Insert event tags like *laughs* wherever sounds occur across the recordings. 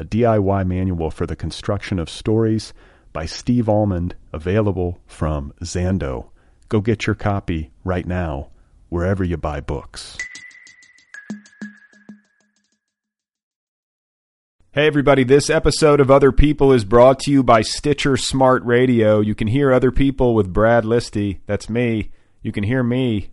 a DIY manual for the construction of stories by Steve Almond, available from Zando. Go get your copy right now, wherever you buy books. Hey, everybody, this episode of Other People is brought to you by Stitcher Smart Radio. You can hear other people with Brad Listi. That's me. You can hear me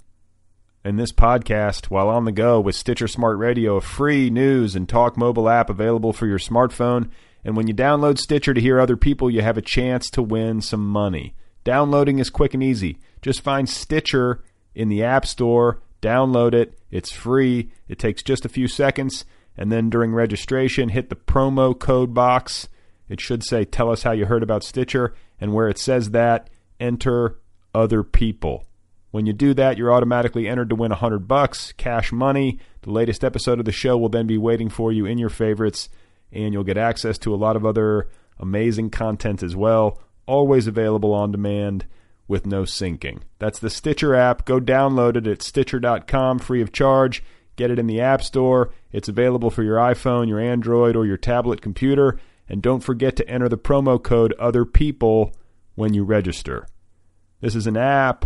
in this podcast while on the go with Stitcher Smart Radio, a free news and talk mobile app available for your smartphone. And when you download Stitcher to hear other people, you have a chance to win some money. Downloading is quick and easy. Just find Stitcher in the App Store, download it. It's free. It takes just a few seconds. And then during registration, hit the promo code box. It should say, Tell us how you heard about Stitcher. And where it says that, enter other people. When you do that, you're automatically entered to win 100 bucks, cash money. The latest episode of the show will then be waiting for you in your favorites, and you'll get access to a lot of other amazing content as well, always available on demand with no syncing. That's the Stitcher app. Go download it at stitcher.com free of charge. Get it in the App Store. It's available for your iPhone, your Android, or your tablet computer. And don't forget to enter the promo code Other People when you register. This is an app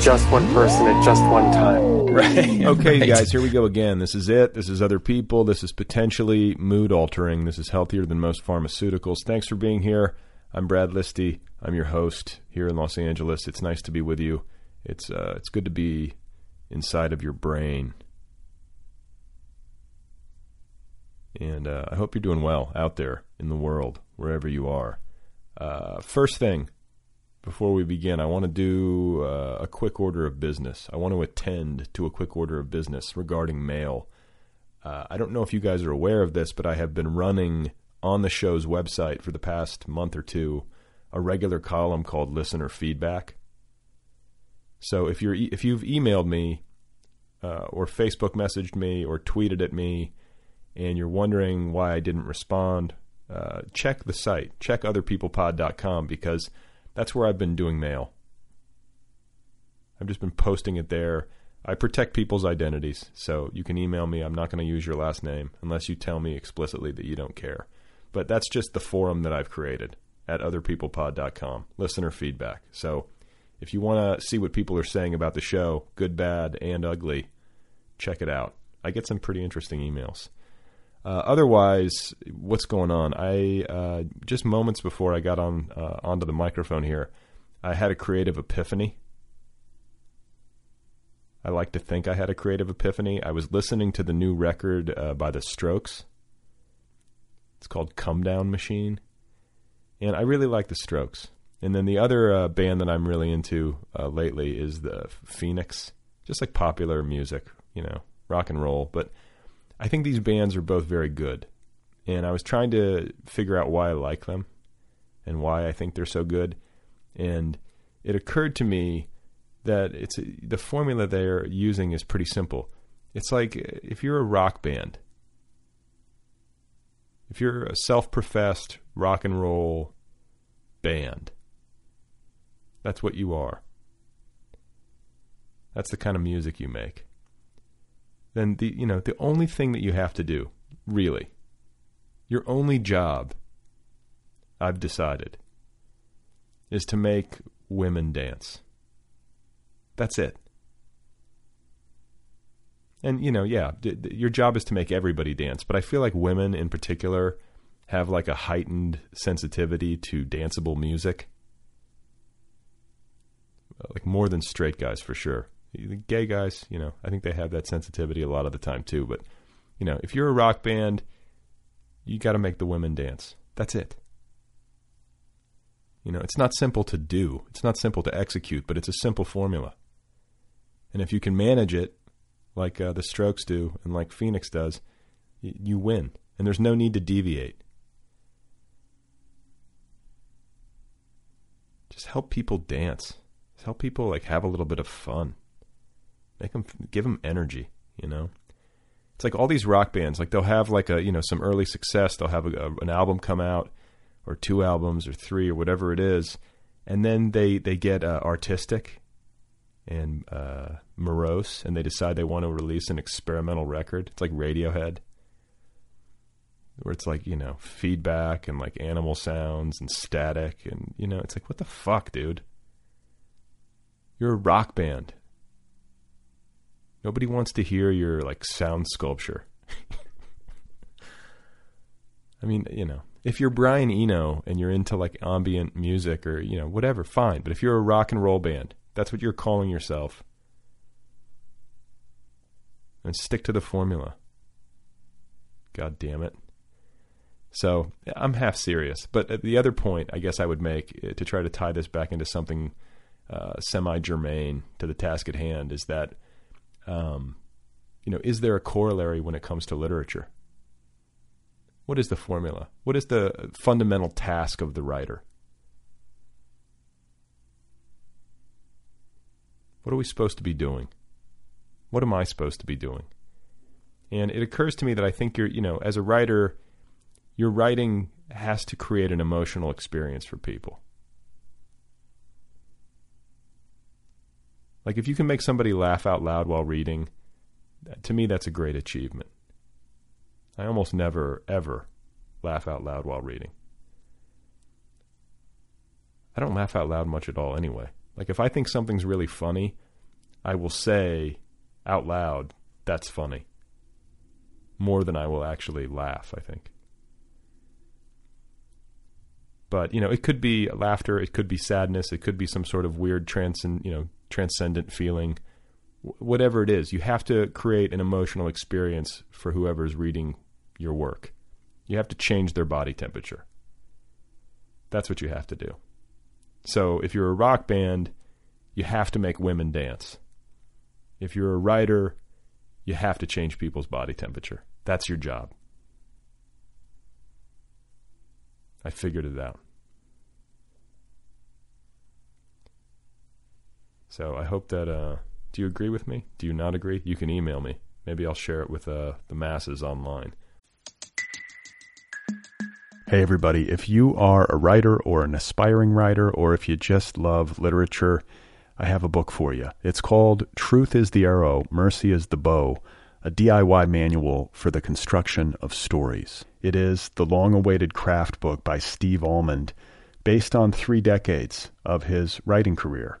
Just one person at just one time. Right. *laughs* Okay, right. guys, here we go again. This is it. This is other people. This is potentially mood altering. This is healthier than most pharmaceuticals. Thanks for being here. I'm Brad Listi. I'm your host here in Los Angeles. It's nice to be with you. It's uh, it's good to be inside of your brain. And uh, I hope you're doing well out there in the world, wherever you are. Uh, first thing, before we begin, I want to do uh, a quick order of business. I want to attend to a quick order of business regarding mail. Uh, I don't know if you guys are aware of this, but I have been running on the show's website for the past month or two a regular column called listener feedback. So if you're if you've emailed me uh, or Facebook messaged me or tweeted at me and you're wondering why I didn't respond, uh, check the site, check otherpeoplepod.com because that's where I've been doing mail. I've just been posting it there. I protect people's identities, so you can email me. I'm not going to use your last name unless you tell me explicitly that you don't care. But that's just the forum that I've created at otherpeoplepod.com. Listener feedback. So if you want to see what people are saying about the show, good, bad, and ugly, check it out. I get some pretty interesting emails. Uh, otherwise, what's going on? I uh, just moments before I got on uh, onto the microphone here, I had a creative epiphany. I like to think I had a creative epiphany. I was listening to the new record uh, by The Strokes. It's called "Comedown Machine," and I really like The Strokes. And then the other uh, band that I'm really into uh, lately is the Phoenix, just like popular music, you know, rock and roll, but I think these bands are both very good. And I was trying to figure out why I like them and why I think they're so good. And it occurred to me that it's the formula they're using is pretty simple. It's like if you're a rock band, if you're a self-professed rock and roll band, That's what you are. That's the kind of music you make. Then the you know, the only thing that you have to do, really, your only job, I've decided, is to make women dance. That's it. And you know, yeah, d- d- your job is to make everybody dance, but I feel like women in particular have like a heightened sensitivity to danceable music. Like more than straight guys for sure. The gay guys, you know, I think they have that sensitivity a lot of the time too, but you know, if you're a rock band, you got to make the women dance. That's it. You know, it's not simple to do. It's not simple to execute, but it's a simple formula. And if you can manage it like uh, the Strokes do and like Phoenix does, y- you win. And there's no need to deviate. Just help people dance. Just help people like have a little bit of fun. Make them give them energy, you know. It's like all these rock bands, like they'll have like a, you know, some early success, they'll have a, a, an album come out or two albums or three or whatever it is, and then they they get uh, artistic and uh, morose, and they decide they want to release an experimental record. It's like Radiohead, where it's like you know feedback and like animal sounds and static, and you know it's like what the fuck, dude. You're a rock band. Nobody wants to hear your like sound sculpture. *laughs* I mean, you know, if you're Brian Eno and you're into like ambient music or, you know, whatever, fine. But if you're a rock and roll band, that's what you're calling yourself. And stick to the formula. God damn it. So I'm half serious. But the other point I guess I would make uh, to try to tie this back into something uh, semi germane to the task at hand is that, um, you know, is there a corollary when it comes to literature? What is the formula? What is the fundamental task of the writer? What are we supposed to be doing? What am I supposed to be doing? And it occurs to me that I think you're, you know, as a writer, your writing has to create an emotional experience for people. Like if you can make somebody laugh out loud while reading, to me that's a great achievement. I almost never ever laugh out loud while reading. I don't laugh out loud much at all anyway. Like if I think something's really funny, I will say out loud, that's funny. More than I will actually laugh, I think. But, you know, it could be laughter, it could be sadness, it could be some sort of weird transcend, you know, transcendent feeling. Whatever it is, you have to create an emotional experience for whoever's reading your work. You have to change their body temperature. That's what you have to do. So if you're a rock band, you have to make women dance. If you're a writer, you have to change people's body temperature. That's your job. I figured it out. So I hope that. Uh, do you agree with me? Do you not agree? You can email me. Maybe I'll share it with uh, the masses online. Hey, everybody. If you are a writer or an aspiring writer, or if you just love literature, I have a book for you. It's called Truth is the Arrow, Mercy is the Bow, a DIY manual for the construction of stories. It is the long awaited craft book by Steve Almond, based on three decades of his writing career,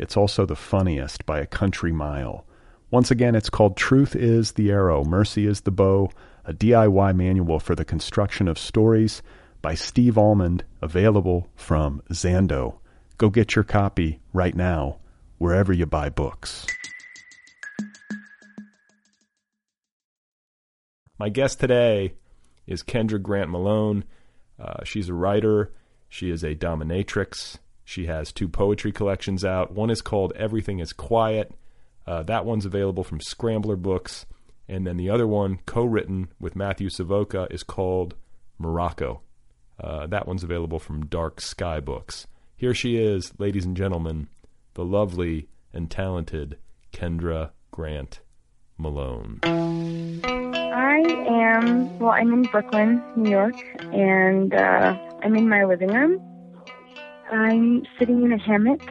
It's also the funniest by a country mile. Once again, it's called Truth is the Arrow, Mercy is the Bow, a DIY manual for the construction of stories by Steve Almond, available from Zando. Go get your copy right now, wherever you buy books. My guest today is Kendra Grant Malone. Uh, she's a writer. She is a dominatrix. She has two poetry collections out. One is called Everything is Quiet. Uh, that one's available from Scrambler Books. And then the other one, co written with Matthew Savoca, is called Morocco. Uh, that one's available from Dark Sky Books. Here she is, ladies and gentlemen, the lovely and talented Kendra Grant Malone. I am, well, I'm in Brooklyn, New York, and uh, I'm in my living room. I'm sitting in a hammock,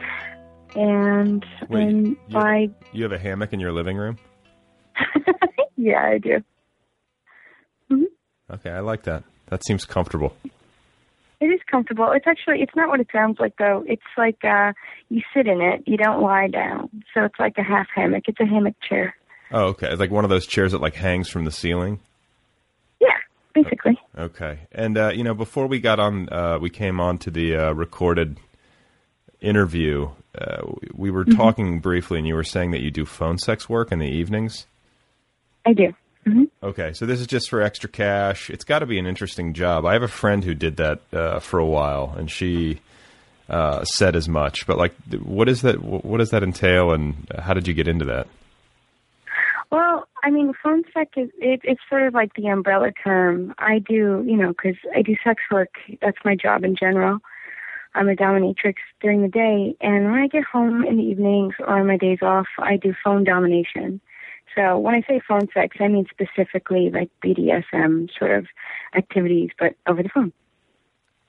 and Wait, in you- my, You have a hammock in your living room? *laughs* yeah, I do. Okay, I like that. That seems comfortable. It is comfortable. It's actually, it's not what it sounds like though. It's like uh, you sit in it, you don't lie down. So it's like a half hammock. It's a hammock chair. Oh, okay. It's like one of those chairs that like hangs from the ceiling. Basically. Okay. And uh, you know, before we got on, uh, we came on to the uh, recorded interview. Uh, we were talking briefly, and you were saying that you do phone sex work in the evenings. I do. Okay, so this is just for extra cash. It's got to be an interesting job. I have a friend who did that uh, for a while, and she uh, said as much. But like, what is that? What does that entail, and how did you get into that? Well, I mean, phone sex is it, it's sort of like the umbrella term. I do, you know, because I do sex work. That's my job in general. I'm a dominatrix during the day, and when I get home in the evenings or on my days off, I do phone domination. So when I say phone sex, I mean specifically like BDSM sort of activities, but over the phone.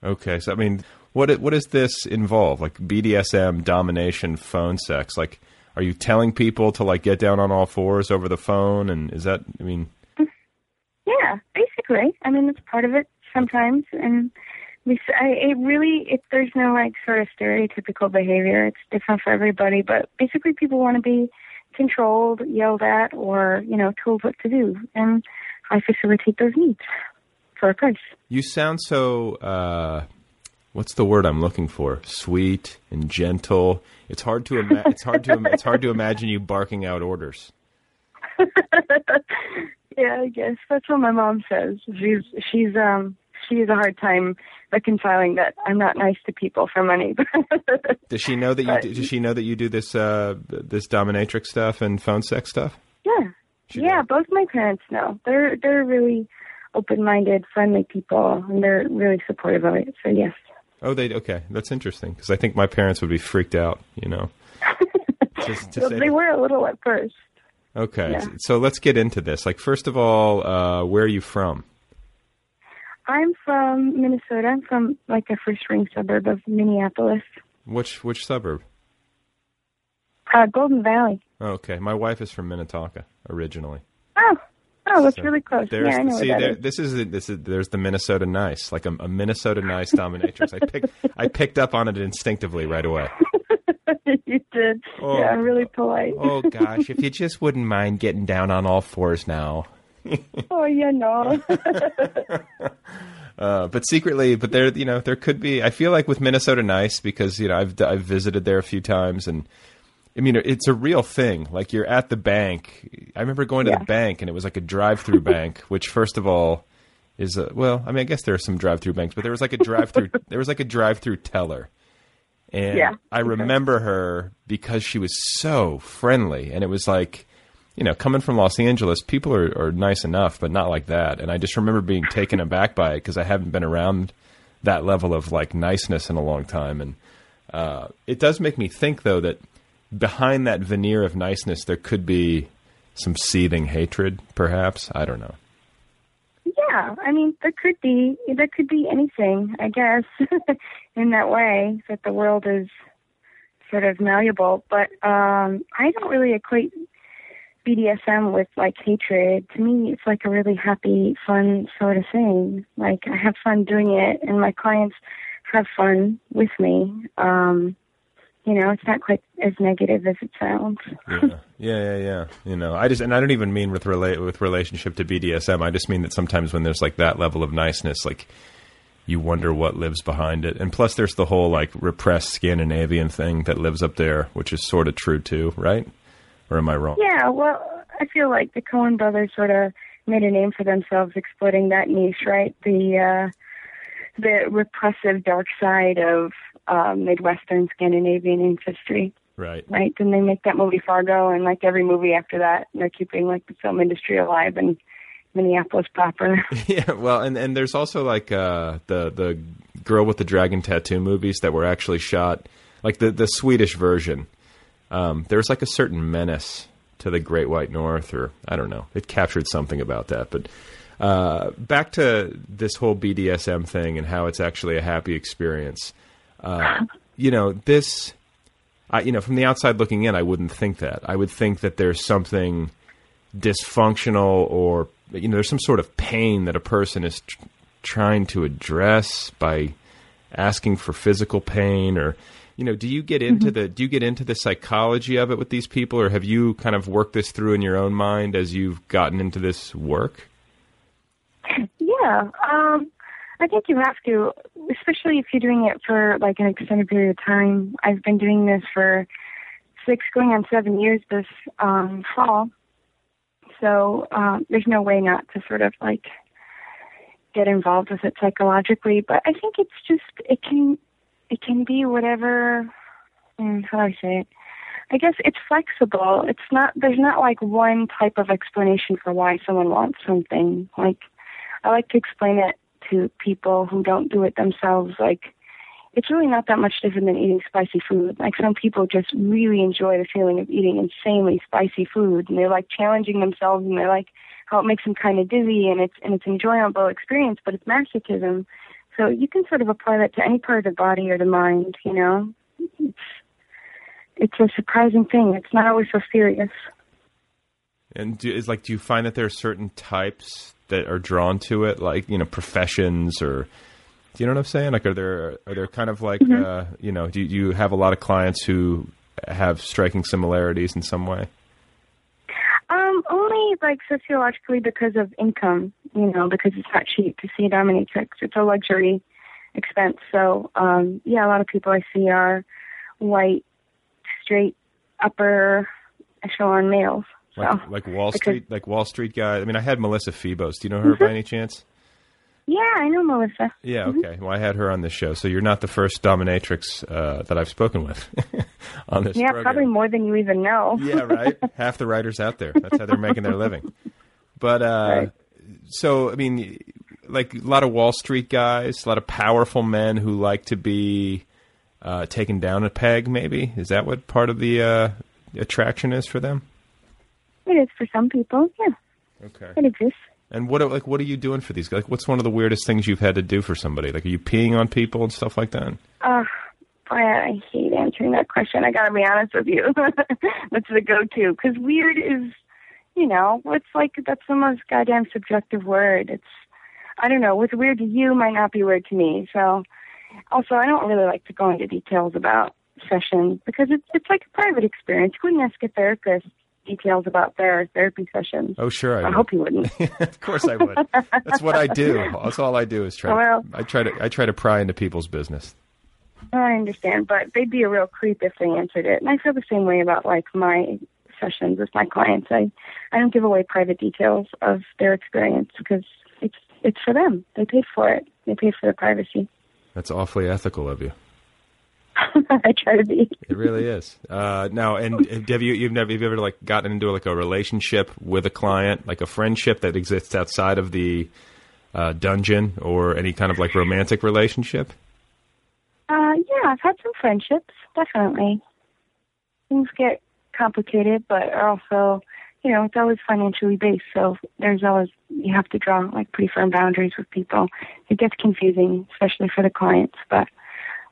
Okay, so I mean, what what does this involve? Like BDSM, domination, phone sex. Like, are you telling people to like get down on all fours over the phone? And is that? I mean, Yeah, basically. I mean, it's part of it sometimes, and we. I, it really, it, there's no like sort of stereotypical behavior. It's different for everybody, but basically, people want to be controlled, yelled at, or you know, told what to do, and I facilitate those needs for a price. you sound so. Uh, what's the word I'm looking for? Sweet and gentle. It's hard to ima- it's hard to im- it's hard to imagine you barking out orders. *laughs* Yeah, I guess that's what my mom says. She's she's um she has a hard time reconciling that I'm not nice to people for money. *laughs* Does she know that you do, does she know that you do this uh, this dominatrix stuff and phone sex stuff? Yeah. She yeah, both my parents know. They're they're really open minded, friendly people and they're really supportive of it. So yes. Oh, they okay. That's interesting because I think my parents would be freaked out. You know. *laughs* Just to Well, say they were a little at first. Okay, Yeah. so let's get into this. Like, first of all, uh, where are you from? I'm from Minnesota. I'm from like a first ring suburb of Minneapolis. Which which suburb? Uh Golden Valley. Okay, my wife is from Minnetonka originally. Oh. That's So really close. There's, Yeah, I know see, where there, that is. this is this is there's the Minnesota nice, like a, a Minnesota nice dominatrix. I picked I picked up on it instinctively right away. *laughs* you did. Oh. yeah, I'm really polite. Oh gosh, if you just wouldn't mind getting down on all fours now. *laughs* Oh, yeah, no. *laughs* Uh, but secretly, but there, you know, there could be. I feel like with Minnesota Nice because you know I've I've visited there a few times, and I mean it's a real thing. Like you're at the bank. I remember going to Yeah. the bank, and it was like a drive-through bank. *laughs* Which, first of all, is a, well, I mean, I guess there are some drive-through banks, but there was like a drive-through. *laughs* there was like a drive-through teller, and Yeah, I remember her because she was so friendly, and it was like. You know, coming from Los Angeles, people are, are nice enough, but not like that. And I just remember being taken aback by it because I haven't been around that level of like niceness in a long time. And uh, it does make me think, though, that behind that veneer of niceness, there could be some seething hatred, perhaps. I don't know. Yeah, I mean, there could be there could be anything, I guess, *laughs* in that way that the world is sort of malleable. But um, I don't really equate BDSM with like hatred. To me, it's like a really happy, fun sort of thing. Like I have fun doing it, and my clients have fun with me. Um, you know, it's not quite as negative as it sounds. Yeah, yeah, yeah, yeah. You know, I just and I don't even mean with relate with relationship to BDSM. I just mean that sometimes when there's like that level of niceness, like you wonder what lives behind it. And plus, there's the whole like repressed Scandinavian thing that lives up there, which is sort of true too, right? Or am I wrong? Yeah, well, I feel like the Coen brothers sort of made a name for themselves exploiting that niche, right? The uh, the repressive dark side of uh, Midwestern Scandinavian ancestry, Right. right? Then they make that movie Fargo, and like every movie after that, they're keeping like the film industry alive in Minneapolis proper. *laughs* *laughs* Yeah, well, and and there's also like uh, the the girl with the dragon tattoo movies that were actually shot, like the the Swedish version. Um, there's like a certain menace to the Great White North, or I don't know. It captured something about that. But uh, back to this whole BDSM thing and how it's actually a happy experience. Uh, you know, this. I, you know, from the outside looking in, I wouldn't think that. I would think that there's something dysfunctional or you know there's some sort of pain that a person is tr- trying to address by asking for physical pain or you know do you get into the do you get into the psychology of it with these people or have you kind of worked this through in your own mind as you've gotten into this work Yeah, um, I think you have to, especially if you're doing it for like an extended period of time. I've been doing this for six, going on seven years this um, fall. So um, there's no way not to sort of like get involved with it psychologically. But I think it's just it can it can be whatever. mm, How do I say it? I guess it's flexible. It's not there's not like one type of explanation for why someone wants something. Like I like to explain it to people who don't do it themselves. Like it's really not that much different than eating spicy food. Like some people just really enjoy the feeling of eating insanely spicy food, and they're like challenging themselves, and they're like how it makes them kind of dizzy, and it's and it's an enjoyable experience, but it's masochism. So you can sort of apply that to any part of the body or the mind. You know, it's it's a surprising thing. It's not always so serious. and do, is like do you find that there are certain types that are drawn to it like you know professions or do you know what i'm saying like are there are there kind of like uh, you know do you, do you have a lot of clients who have striking similarities in some way Um, only like sociologically because of income, you know, because it's not cheap to see a dominatrix. It's a luxury expense. So, um, yeah, a lot of people I see are white, straight, upper echelon males. So, like like wall because- street like wall street guys i mean i had melissa febos do you know her by any chance yeah, I know Melissa. yeah okay well i had her on this show so you're not the first dominatrix uh, that i've spoken with *laughs* on this show. Yeah, program. probably more than you even know. yeah, right. Half the writers out there. That's how they're making their living. But uh, Right. so I mean, like a lot of Wall Street guys, a lot of powerful men who like to be uh, taken down a peg. Maybe is that what part of the uh, attraction is for them? It is for some people. Yeah, Okay. it exists. And what are- like what are you doing for these guys? Like, what's one of the weirdest things you've had to do for somebody? Like, are you peeing on people and stuff like that? Uh, boy, I hate answering that question. I gotta be honest with you. *laughs* that's the go-to because weird is, you know, it's like that's the most goddamn subjective word. It's, I don't know, what's weird to you might not be weird to me. So, also, I don't really like to go into details about sessions because it's it's like a private experience. You wouldn't ask a therapist details about their therapy sessions. Oh, sure. I, I hope you wouldn't. *laughs* of course I would. That's what I do. That's all I do is try. Well- to, I try to I try to pry into people's business. I understand, but they'd be a real creep if they answered it. And I feel the same way about like my sessions with my clients. I I don't give away private details of their experience because it's it's for them. They paid for it. They paid for the privacy. That's awfully ethical of you. *laughs* I try to be. It really is. Uh, now, and have you you've never have you ever like gotten into like a relationship with a client, like a friendship that exists outside of the uh, dungeon, or any kind of like romantic relationship? Uh, yeah, I've had some friendships, definitely. Things get complicated, but also, you know, it's always financially based. So there's always you have to draw like pretty firm boundaries with people. It gets confusing, especially for the clients. But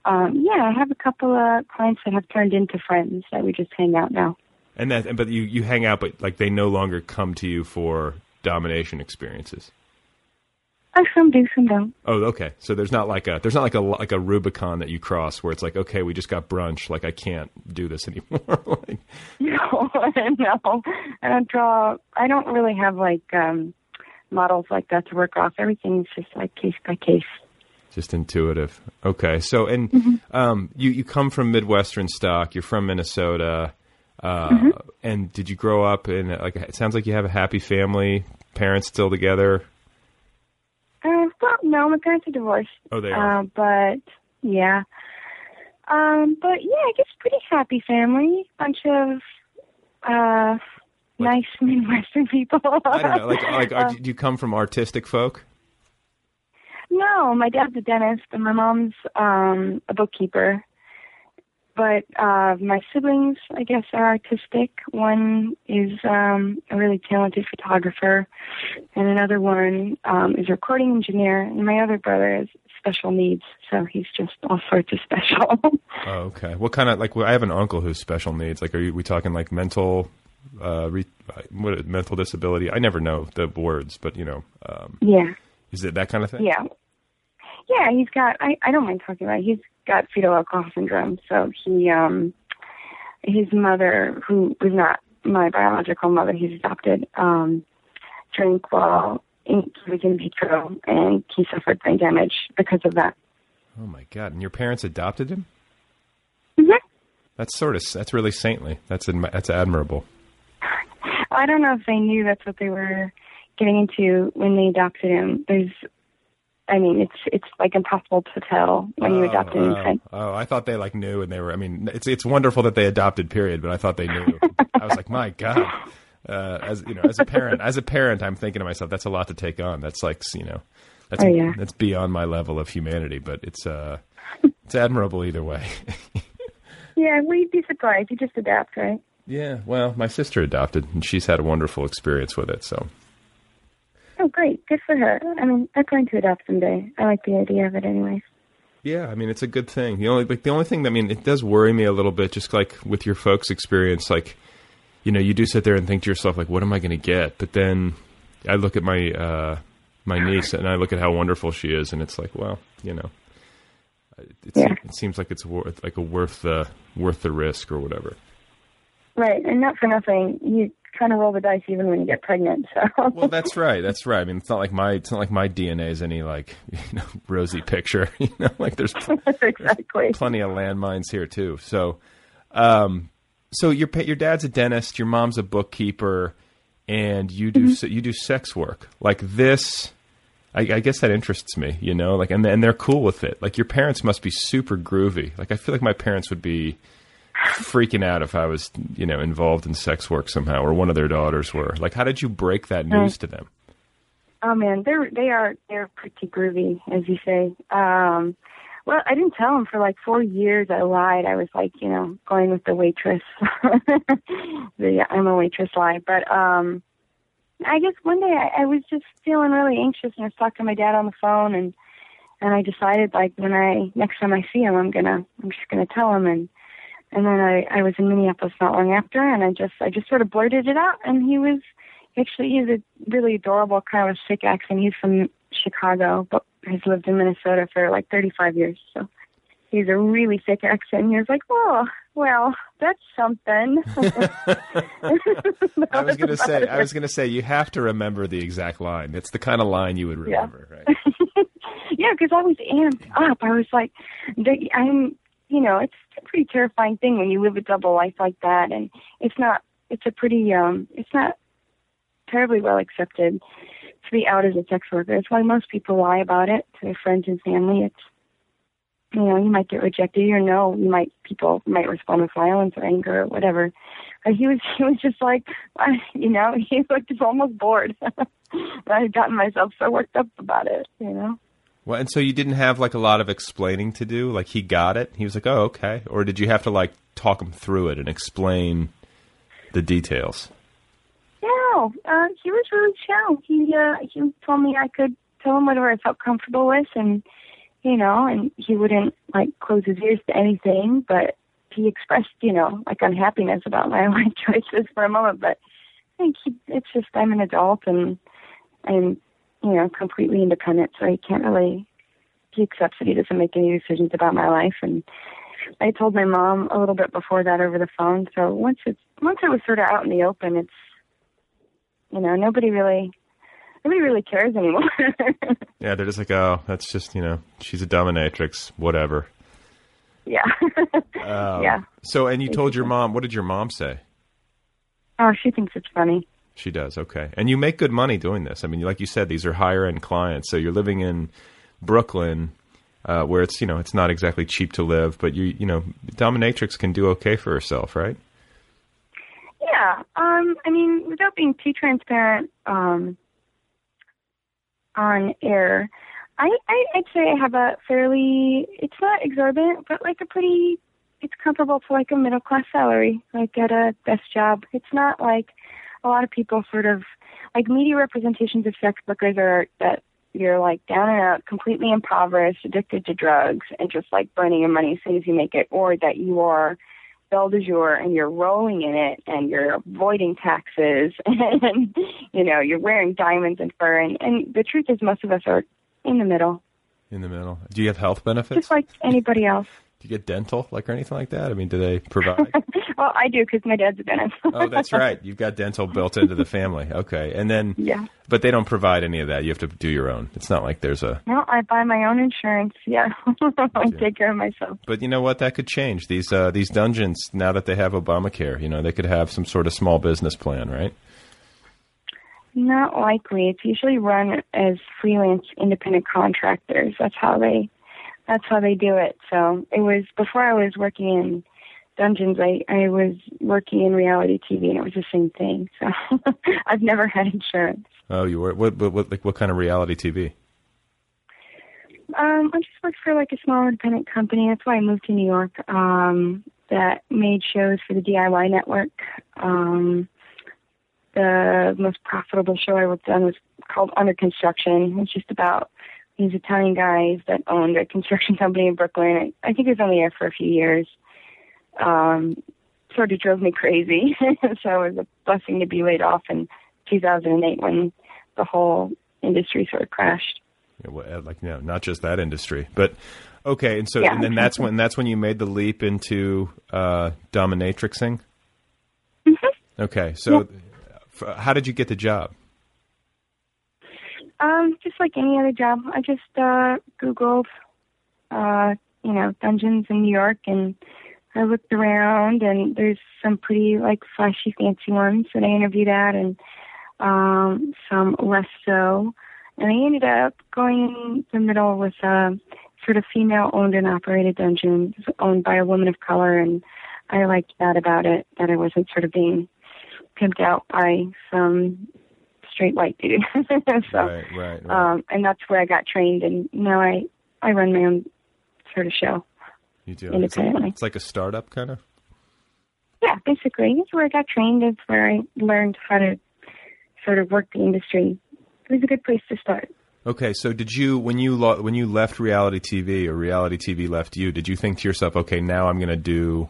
um, yeah, I have a couple of clients that have turned into friends that we just hang out now. And that, but you you hang out, but like they no longer come to you for domination experiences. Uh, some do, some don't. Oh, okay. So there's not like a there's not like a like a Rubicon that you cross where it's like, okay, we just got brunch. Like I can't do this *laughs* anymore. like, No, *laughs* no. I don't draw. I don't really have like um models like that to work off. Everything's just like case by case. Just intuitive. Okay. So and um, you you come from Midwestern stock. You're from Minnesota. Uh, And did you grow up in like? It sounds like you have a happy family. Parents still together. Uh, well, no, my parents are divorced. Oh, they are. Uh, but yeah, Um, but yeah, I guess pretty happy family. Bunch of uh, nice *laughs* Midwestern people. I don't know. Like, like, are, do you come from artistic folk? No, my dad's a dentist and my mom's um a bookkeeper. But uh my siblings I guess are artistic. One is um a really talented photographer and another one um is a recording engineer and my other brother is special needs, so he's just all sorts of special. *laughs* Oh, okay. What kind of like? well, I have an uncle who's special needs. Like, are you, we talking like mental, uh, re, what mental disability? I never know the words, but you know, um, yeah. Is it that kind of thing? Yeah. Yeah, he's got I, I don't mind talking about it. He's got fetal alcohol syndrome. So he um his mother, who was not my biological mother, he's adopted, um, drank while in, he was in vitro and he suffered brain damage because of that. Oh my god! And your parents adopted him? Mhm. That's sort of that's really saintly. That's admi- that's admirable. I don't know if they knew that's what they were getting into when they adopted him. There's I mean, it's it's like impossible to tell when you adopt an oh, infant. oh, I thought they like knew, and they were. I mean, it's it's wonderful that they adopted. Period. But I thought they knew. I was like, *laughs* my god. Uh, as you know, as a parent, as a parent, I'm thinking to myself, that's a lot to take on. That's like you know, that's Oh, yeah. that's beyond my level of humanity. But it's uh, *laughs* it's admirable either way. *laughs* Yeah, you'd be surprised. You just adapt, right? yeah. Well, my sister adopted, and she's had a wonderful experience with it. So Oh, great. Good for her. I mean, I'm going to adopt someday. I like the idea of it anyway. Yeah, I mean it's a good thing. The only like the only thing that I mean it does worry me a little bit, just like with your folks' experience, like you know you do sit there and think to yourself like, what am I going to get? But then I look at my uh, my niece and I look at how wonderful she is, and it's like, well, you know, it, Yeah. it seems like it's worth like a worth the worth the risk or whatever. Right, and not for nothing, you kind of roll the dice even when you get pregnant. So Well, that's right. That's right. I mean, it's not like my it's not like my DNA is any like *laughs* you know rosy picture. *laughs* You know, like there's *laughs* exactly. plenty of landmines here too. So, um, so your your dad's a dentist, your mom's a bookkeeper, and you do se- you do sex work like this. I, I guess that interests me, you know, like and and they're cool with it. Like your parents must be super groovy. Like I feel like my parents would be freaking out if I was, you know, involved in sex work somehow, or one of their daughters were. Like, how did you break that news to them? Oh man, they're they are they're pretty groovy, as you say. Um, well, I didn't tell them for like four years. I lied. I was like, you know, going with the waitress. *laughs* the I'm a waitress lie, but um, I guess one day I, I was just feeling really anxious, and I was talking to my dad on the phone, and and I decided like when I next time I see him, I'm gonna I'm just gonna tell him, and and then I I was in Minneapolis not long after, and I just I just sort of blurted it out, and he was actually he's a really adorable kind of a sick accent. He's from Chicago, but has lived in Minnesota for like 35 years, so he's a really thick accent. He was like, "Oh, well, that's something." *laughs* I was gonna say, I was gonna say, you have to remember the exact line. It's the kind of line you would Yeah. remember, right? *laughs* yeah, because I was amped up. I was like, they, I'm, you know, it's a pretty terrifying thing when you live a double life like that, and it's not. It's a pretty, um, it's not terribly well accepted to be out as a sex worker. It's why most people lie about it to their friends and family. It's, you know, you might get rejected or no, you might people might respond with violence or anger or whatever. But he was, *laughs* he was just like, I, you know, *laughs* he looked almost bored. *laughs* I had gotten myself so worked up about it, you know. Well, and so you didn't have like a lot of explaining to do. Like he got it. He was like, "Oh, okay," or did you have to like talk him through it and explain the details? No, uh, he was really chill. He uh, he told me I could tell him whatever I felt comfortable with, and you know, and he wouldn't like close his ears to anything. But he expressed, you know, like unhappiness about my *laughs* life choices for a moment. But I think he, it's just I'm an adult and I'm, you know, completely independent, so he can't really. He accepts that he doesn't make any decisions about my life, and I told my mom a little bit before that over the phone. So once it's once it was sort of out in the open, it's you know nobody really nobody really cares anymore. *laughs* Yeah, they're just like, "Oh, that's just you know, she's a dominatrix, whatever." yeah, Um, *laughs* yeah. So, and you told your mom. What did your mom say? Oh, she thinks it's funny. She does. Okay, and you make good money doing this. I mean, like you said, these are higher end clients. So you're living in Brooklyn. uh, where it's you know it's not exactly cheap to live, but you you know dominatrix can do okay for herself, right? Yeah. Um, I mean, without being too transparent um, on air, I, I I'd say I have a fairly it's not exorbitant, but like a pretty it's comparable to like a middle class salary, like at a best job. It's not like a lot of people sort of like media representations of sex workers are that you're like down and out, completely impoverished, addicted to drugs, and just like burning your money as soon as you make it, or that you are belle de jour and you're rolling in it and you're avoiding taxes *laughs* and you know you're wearing diamonds and fur and, and the truth is most of us are in the middle In the middle. Do you have health benefits? just like anybody else Do you get dental, like or anything like that? I mean, do they provide? *laughs* well i do because my dad's a dentist *laughs* oh, that's right. You've got dental built into the family. Okay, and then yeah but they don't provide any of that. You have to do your own. It's not like there's a. no i buy my own insurance *laughs* yeah i take care of myself But you know what? That could change. These uh, these dungeons now that they have Obamacare. You know, they could have some sort of small business plan, right? Not likely. It's usually run as freelance independent contractors. That's how they that's how they do it. So it was before I was working in dungeons I, I was working in reality TV and it was the same thing. So *laughs* I've never had insurance. Oh, you were what? What, what like what kind of reality TV? Um, I just worked for like a small independent company. That's why I moved to New York. Um, that made shows for the DIY network. Um, the most profitable show I worked on was called Under Construction. It's just about these Italian guys that owned a construction company in Brooklyn. I, I think it was only there for a few years. Um, sort of drove me crazy. *laughs* so it was a blessing to be laid off in 2008 when the whole industry sort of crashed. Yeah, well, uh, like you know, not just that industry, but okay. And so, Yeah. and then that's when that's when you made the leap into uh, dominatrixing. Mm-hmm. Okay, so f- how did you get the job? Um, just like any other job, I just uh Googled uh, you know, dungeons in New York and I looked around and there's some pretty like flashy fancy ones that I interviewed at and um some less so. And I ended up going in the middle with a sort of female owned and operated dungeon owned by a woman of color and I liked that about it, that I wasn't sort of being pimped out by some straight white dude. *laughs* so right, right, right. um, and that's where I got trained, and now I I run my own sort of show. you do. It's like, independently. it's like a startup kind of. Yeah, basically, it's where I got trained. It's where I learned how to sort of work the industry. It was a good place to start. Okay, so did you when you lo- when you left reality TV or reality TV left you? Did you think to yourself, okay, now I'm going to do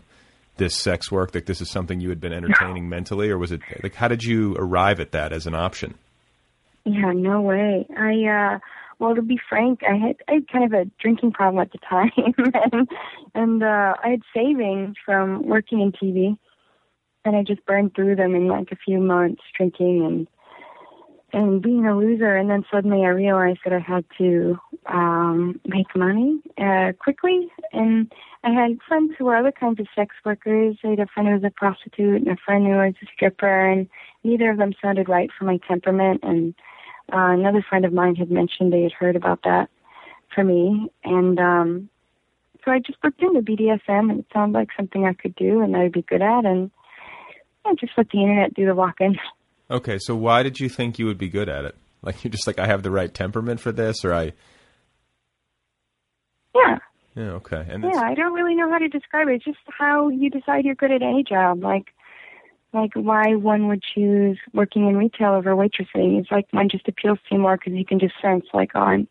this sex work? Like this is something you had been entertaining mentally, or was it like how did you arrive at that as an option? Yeah, no way. I uh well to be frank, I had I had kind of a drinking problem at the *laughs* time and and uh I had savings from working in TV and I just burned through them in like a few months drinking and and being a loser and then suddenly I realized that I had to um make money uh quickly and I had friends who were other kinds of sex workers. I had a friend who was a prostitute and a friend who was a stripper and neither of them sounded right for my temperament and uh, another friend of mine had mentioned they had heard about that for me and um so I just looked into BDSM and it sounded like something I could do and I'd be good at and I just let the internet do the walking. *laughs* Okay, so why did you think you would be good at it? Like you're just like I have the right temperament for this, or I Yeah. yeah okay, and Yeah, I don't really know how to describe it. It's just how you decide you're good at any job. Like, like why one would choose working in retail over waitressing. It's like one just appeals to you more because you can just sense like, oh, I'm,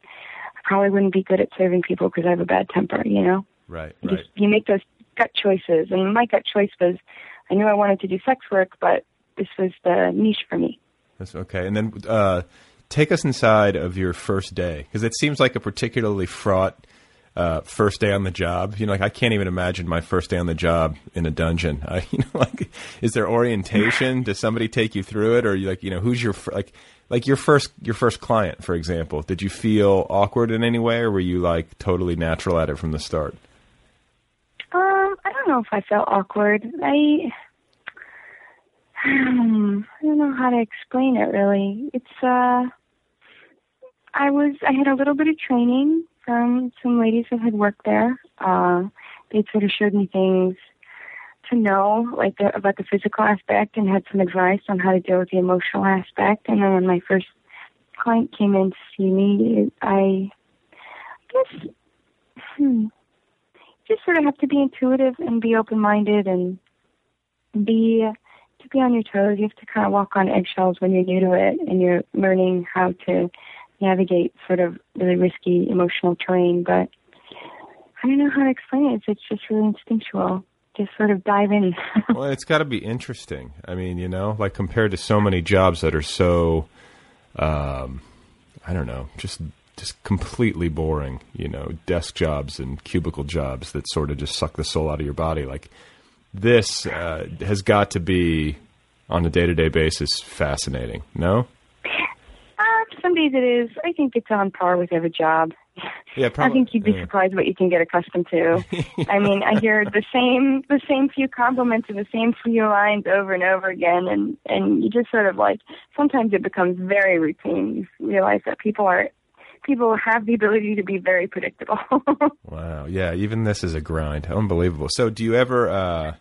I probably wouldn't be good at serving people because I have a bad temper. You know, right, you right. just you make those gut choices. And my gut choice was, I knew I wanted to do sex work, but this was the niche for me. That's okay. And then uh, take us inside of your first day because it seems like a particularly fraught uh, first day on the job. You know, like I can't even imagine my first day on the job in a dungeon. *laughs* I, you know, like is there orientation? *laughs* Does somebody take you through it, or you like you know who's your like like your first your first client, for example? Did you feel awkward in any way, or were you like totally natural at it from the start? Um, I don't know if I felt awkward. I um, *sighs* I don't know how to explain it really. It's uh I was I had a little bit of training from some ladies that had worked there. Uh, they sort of showed me things to know, like the, about the physical aspect, and had some advice on how to deal with the emotional aspect. And then when my first client came in to see me, I guess hmm, just sort of have to be intuitive and be open-minded and be to be on your toes. You have to kind of walk on eggshells when you're new to it and you're learning how to navigate sort of really risky emotional terrain. But I don't know how to explain it. It's, just really instinctual. Just sort of dive in. *laughs* well, it's got to be interesting. I mean, you know, like compared to so many jobs that are so, um, I don't know, just just completely boring. You know, desk jobs and cubicle jobs that sort of just suck the soul out of your body. Like this uh, has got to be on a day to day basis fascinating. No. Uh, some days it is. I think it's on par with every job. Yeah, probably. *laughs* I think you'd be yeah. surprised what you can get accustomed to. *laughs* I mean, I hear the same the same few compliments and the same few lines over and over again, and and you just sort of like sometimes it becomes very routine. You realize that people are people have the ability to be very predictable. *laughs* Wow. Yeah. Even this is a grind. Unbelievable. So, do you ever, uh,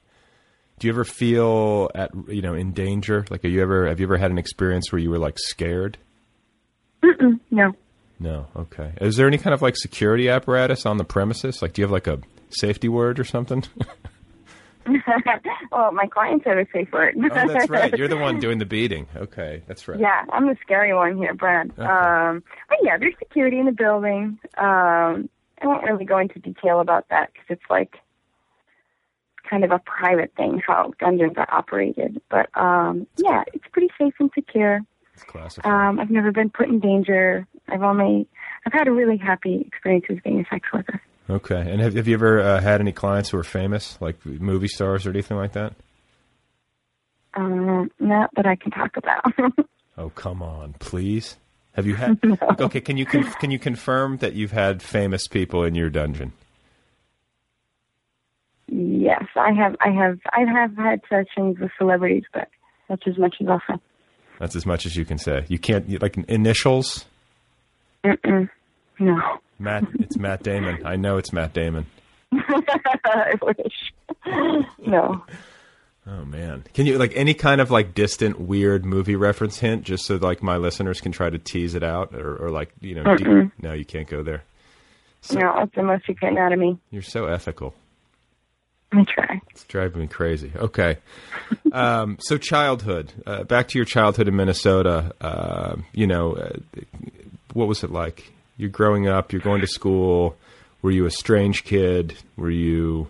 do you ever feel at you know in danger? Like, are you ever have you ever had an experience where you were like scared? Mm-mm, no. No. Okay. Is there any kind of like security apparatus on the premises? Like, do you have like a safety word or something? *laughs* *laughs* well, my clients have a safe word. oh, that's *laughs* right. You're the one doing the beating. Okay, that's right. Yeah, I'm the scary one here, Brad. Okay. Um, but yeah, there's security in the building. Um, I won't really go into detail about that because it's like kind of a private thing how dungeons are operated. But um, yeah, it's pretty safe and secure. It's classified. Um, I've never been put in danger. I've only I've had a really happy experience with being a sex worker. Okay. And have, have you ever uh, had any clients who are famous, like movie stars or anything like that? Um, not that I can talk about. *laughs* Oh, come on, please. Have you had? *laughs* No. Okay, can you con- can you confirm that you've had famous people in your dungeon? yes, I have. I have. I have had sessions with celebrities, but that's as much as I'll say. That's as much as you can say. You can't like initials. Mm-mm. No. Matt, it's Matt Damon. I know it's Matt Damon. *laughs* I wish. no. Oh man, can you like any kind of like distant weird movie reference hint, just so like my listeners can try to tease it out, or, or like you know, Mm-mm. no, you can't go there. No, that's the most you can out of me. You're so ethical. I try. It's driving me crazy. Okay. um, so childhood. Uh, back to your childhood in Minnesota. Uh, you know, uh, what was it like? You're growing up. You're going to school. Were you a strange kid? Were you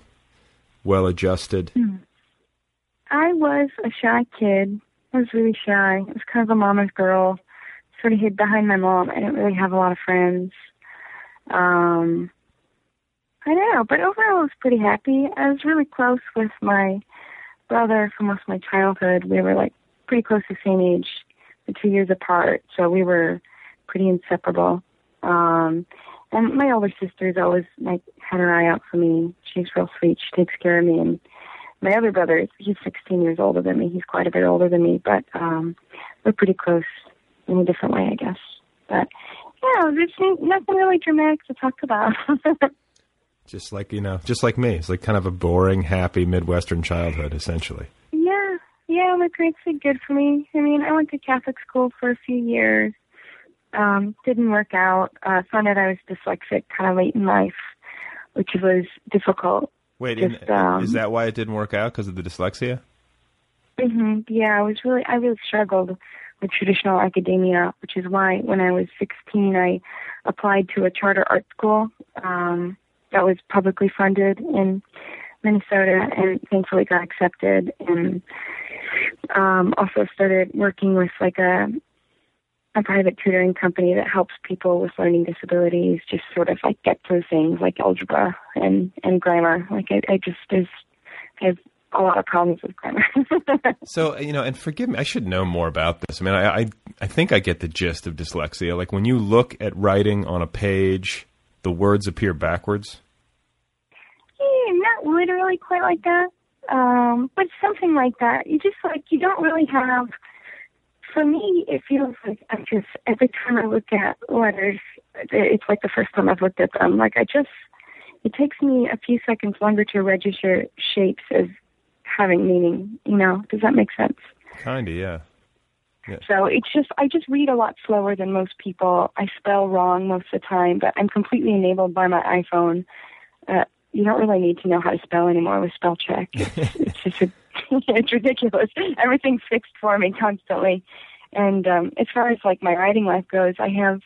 well adjusted? I was a shy kid. I was really shy. I was kind of a mama's girl. Sort of hid behind my mom. I didn't really have a lot of friends. Um, I don't know, but overall I was pretty happy. I was really close with my brother for most of my childhood. We were like pretty close the same age, the two years apart, so we were pretty inseparable. Um, and my older sister's always like had her eye out for me. She's real sweet. She takes care of me and my other brother he's 16 years older than me. He's quite a bit older than me, but um, we're pretty close in a different way, I guess. But yeah, there's nothing really dramatic to talk about. *laughs* Just like you know, just like me. It's like kind of a boring, happy Midwestern childhood, essentially. yeah, yeah, my parents did good for me. I mean, I went to Catholic school for a few years. Um, didn't work out. Uh, found out I was dyslexic kind of late in life, which was difficult. Wait, Just, um, is that why it didn't work out because of the dyslexia? hmm Yeah, I was really, I really struggled with traditional academia, which is why when I was 16, I applied to a charter art school um, that was publicly funded in Minnesota, and thankfully got accepted. And um, also started working with like a a private tutoring company that helps people with learning disabilities just sort of like get through things like algebra and and grammar. Like I, I just there's I have a lot of problems with grammar. *laughs* So you know, and forgive me, I should know more about this. I mean, I, I I think I get the gist of dyslexia. Like when you look at writing on a page, the words appear backwards. Yeah, not literally quite like that, um, but something like that. You just like you don't really have. For me, it feels like I'm just every time I look at letters, it's like the first time I've looked at them. Like I just, it takes me a few seconds longer to register shapes as having meaning. You know, does that make sense? Kinda, yeah. Yeah. So it's just I just read a lot slower than most people. I spell wrong most of the time, but I'm completely enabled by my iPhone. Uh, you don't really need to know how to spell anymore with spell check. It's, it's just a, *laughs* it's ridiculous. Everything's fixed for me constantly. And um, as far as like my writing life goes, I have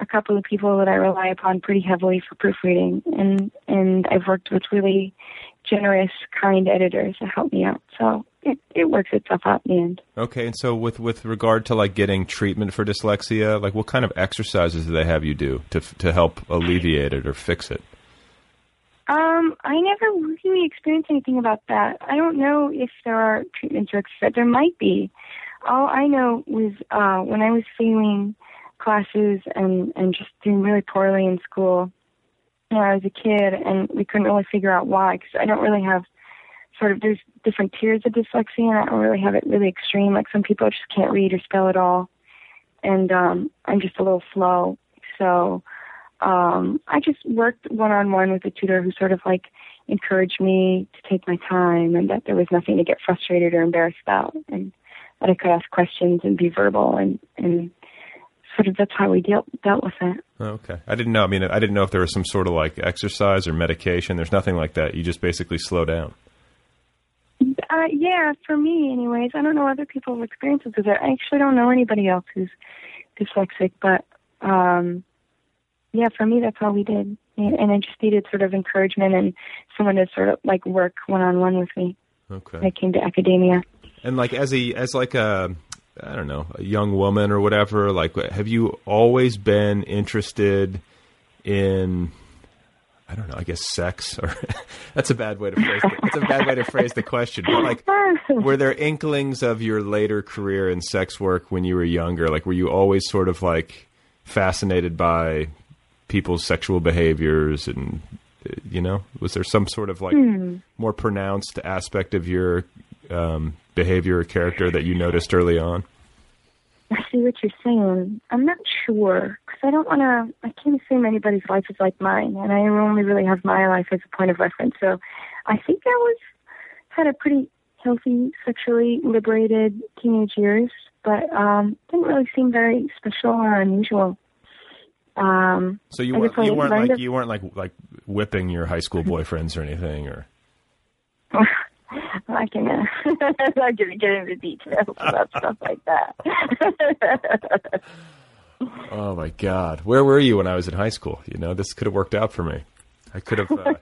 a couple of people that I rely upon pretty heavily for proofreading, and and I've worked with really generous, kind editors to help me out. So it, it works itself out in the end. Okay, and so with with regard to like getting treatment for dyslexia, like what kind of exercises do they have you do to to help alleviate it or fix it? Um, I never really experienced anything about that. I don't know if there are treatments or exercises. There might be. All I know was uh, when I was failing classes and and just doing really poorly in school. when I was a kid, and we couldn't really figure out why because I don't really have sort of there's different tiers of dyslexia, and I don't really have it really extreme. Like some people just can't read or spell at all, and um, I'm just a little slow. So um, I just worked one on one with a tutor who sort of like encouraged me to take my time, and that there was nothing to get frustrated or embarrassed about, and that I could ask questions and be verbal, and and sort of that's how we dealt dealt with it. Okay, I didn't know. I mean, I didn't know if there was some sort of like exercise or medication. There's nothing like that. You just basically slow down. Uh, yeah, for me, anyways. I don't know other people's experiences with it. I actually don't know anybody else who's dyslexic, but um, yeah, for me, that's all we did. And I just needed sort of encouragement and someone to sort of like work one on one with me. Okay. I came to academia. And like as a as like a I don't know a young woman or whatever, like have you always been interested in I don't know, I guess sex or *laughs* that's a bad way to phrase it. That's a bad way to phrase the question. But like were there inklings of your later career in sex work when you were younger? Like were you always sort of like fascinated by people's sexual behaviors and you know, was there some sort of like Hmm. more pronounced aspect of your um, behavior or character that you noticed early on? I see what you're saying. I'm not sure because I don't want to. I can't assume anybody's life is like mine, and I only really have my life as a point of reference. So, I think I was had a pretty healthy, sexually liberated teenage years, but um, didn't really seem very special or unusual. Um, So you weren't you weren't like it- you weren't like like whipping your high school boyfriends or anything or? I can uh, I'm not gonna get into details about stuff like that. *laughs* oh my god. Where were you when I was in high school? You know this could have worked out for me. I could have uh,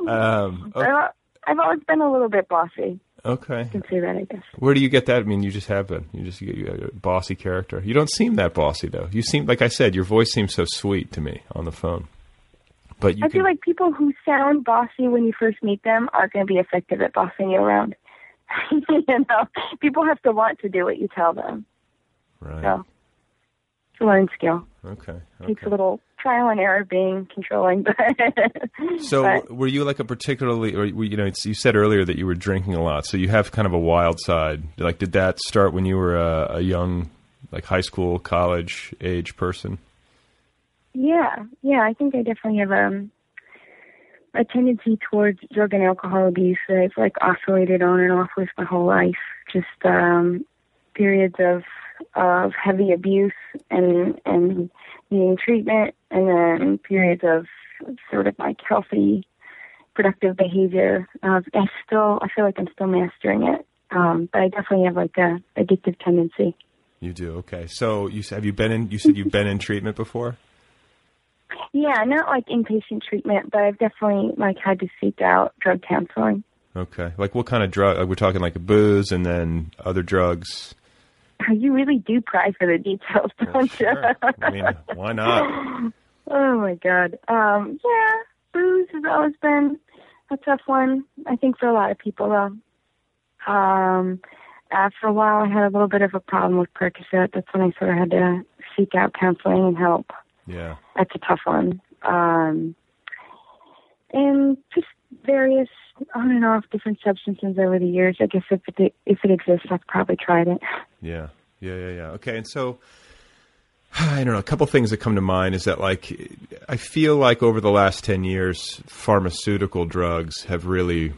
*laughs* *laughs* um o- I've, I've always been a little bit bossy. Okay I can say that, I guess. where do you get that I mean you just have been you just get you a bossy character you don't seem that bossy though you seem like I said your voice seems so sweet to me on the phone but you I can feel like people who sound bossy when you first meet them are going to be effective at bossing you around. *laughs* you know, people have to want to do what you tell them. right So it's a learned skill. okay Takes a little trial and error being controlling, *laughs* but So, but- were you like a particularly, or you know, it's, you said earlier that you were drinking a lot, so you have kind of a wild side. Like, did that start when you were a, a young, like high school, college age person? Yeah, yeah, I think I definitely have um, a tendency towards drug and alcohol abuse that I've like oscillated on and off with my whole life. Just um, periods of of heavy abuse and and needing treatment, and then periods of sort of like healthy, productive behavior. Uh, I still I feel like I'm still mastering it, um, but I definitely have like a addictive tendency. You do. Okay. So, you have you been in? You said you've been in treatment before. Yeah, not like inpatient treatment, but I've definitely like had to seek out drug counseling. Okay. Like, what kind of drug? We're talking like booze and then other drugs. You really do pry for the details, don't Sure. you? I mean, why not? *laughs* oh my god. Um, yeah, booze has always been a tough one. I think for a lot of people though. Um, after a while, I had a little bit of a problem with Percocet. That's when I sort of had to seek out counseling and help. Yeah. That's a tough one. Um, and just various on and off different substances over the years. I guess if it if it exists, I've probably tried it. Yeah, yeah, yeah, yeah. Okay, and so *sighs* I don't know. A couple things that come to mind is that, like, I feel like over the last 10 years, pharmaceutical drugs have really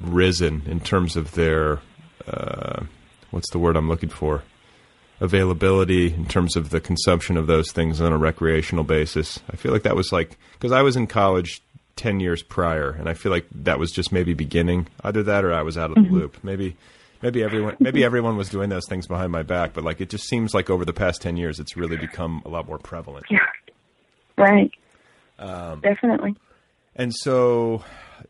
risen in terms of their, uh, what's the word I'm looking for? Availability in terms of the consumption of those things on a recreational basis. I feel like that was like, because I was in college 10 years prior, and I feel like that was just maybe beginning. Either that or I was out of the loop. Maybe maybe everyone maybe *laughs* everyone was doing those things behind my back, but like it just seems like over the past ten years, it's really become a lot more prevalent. Yeah. Right. Um, Definitely. And so,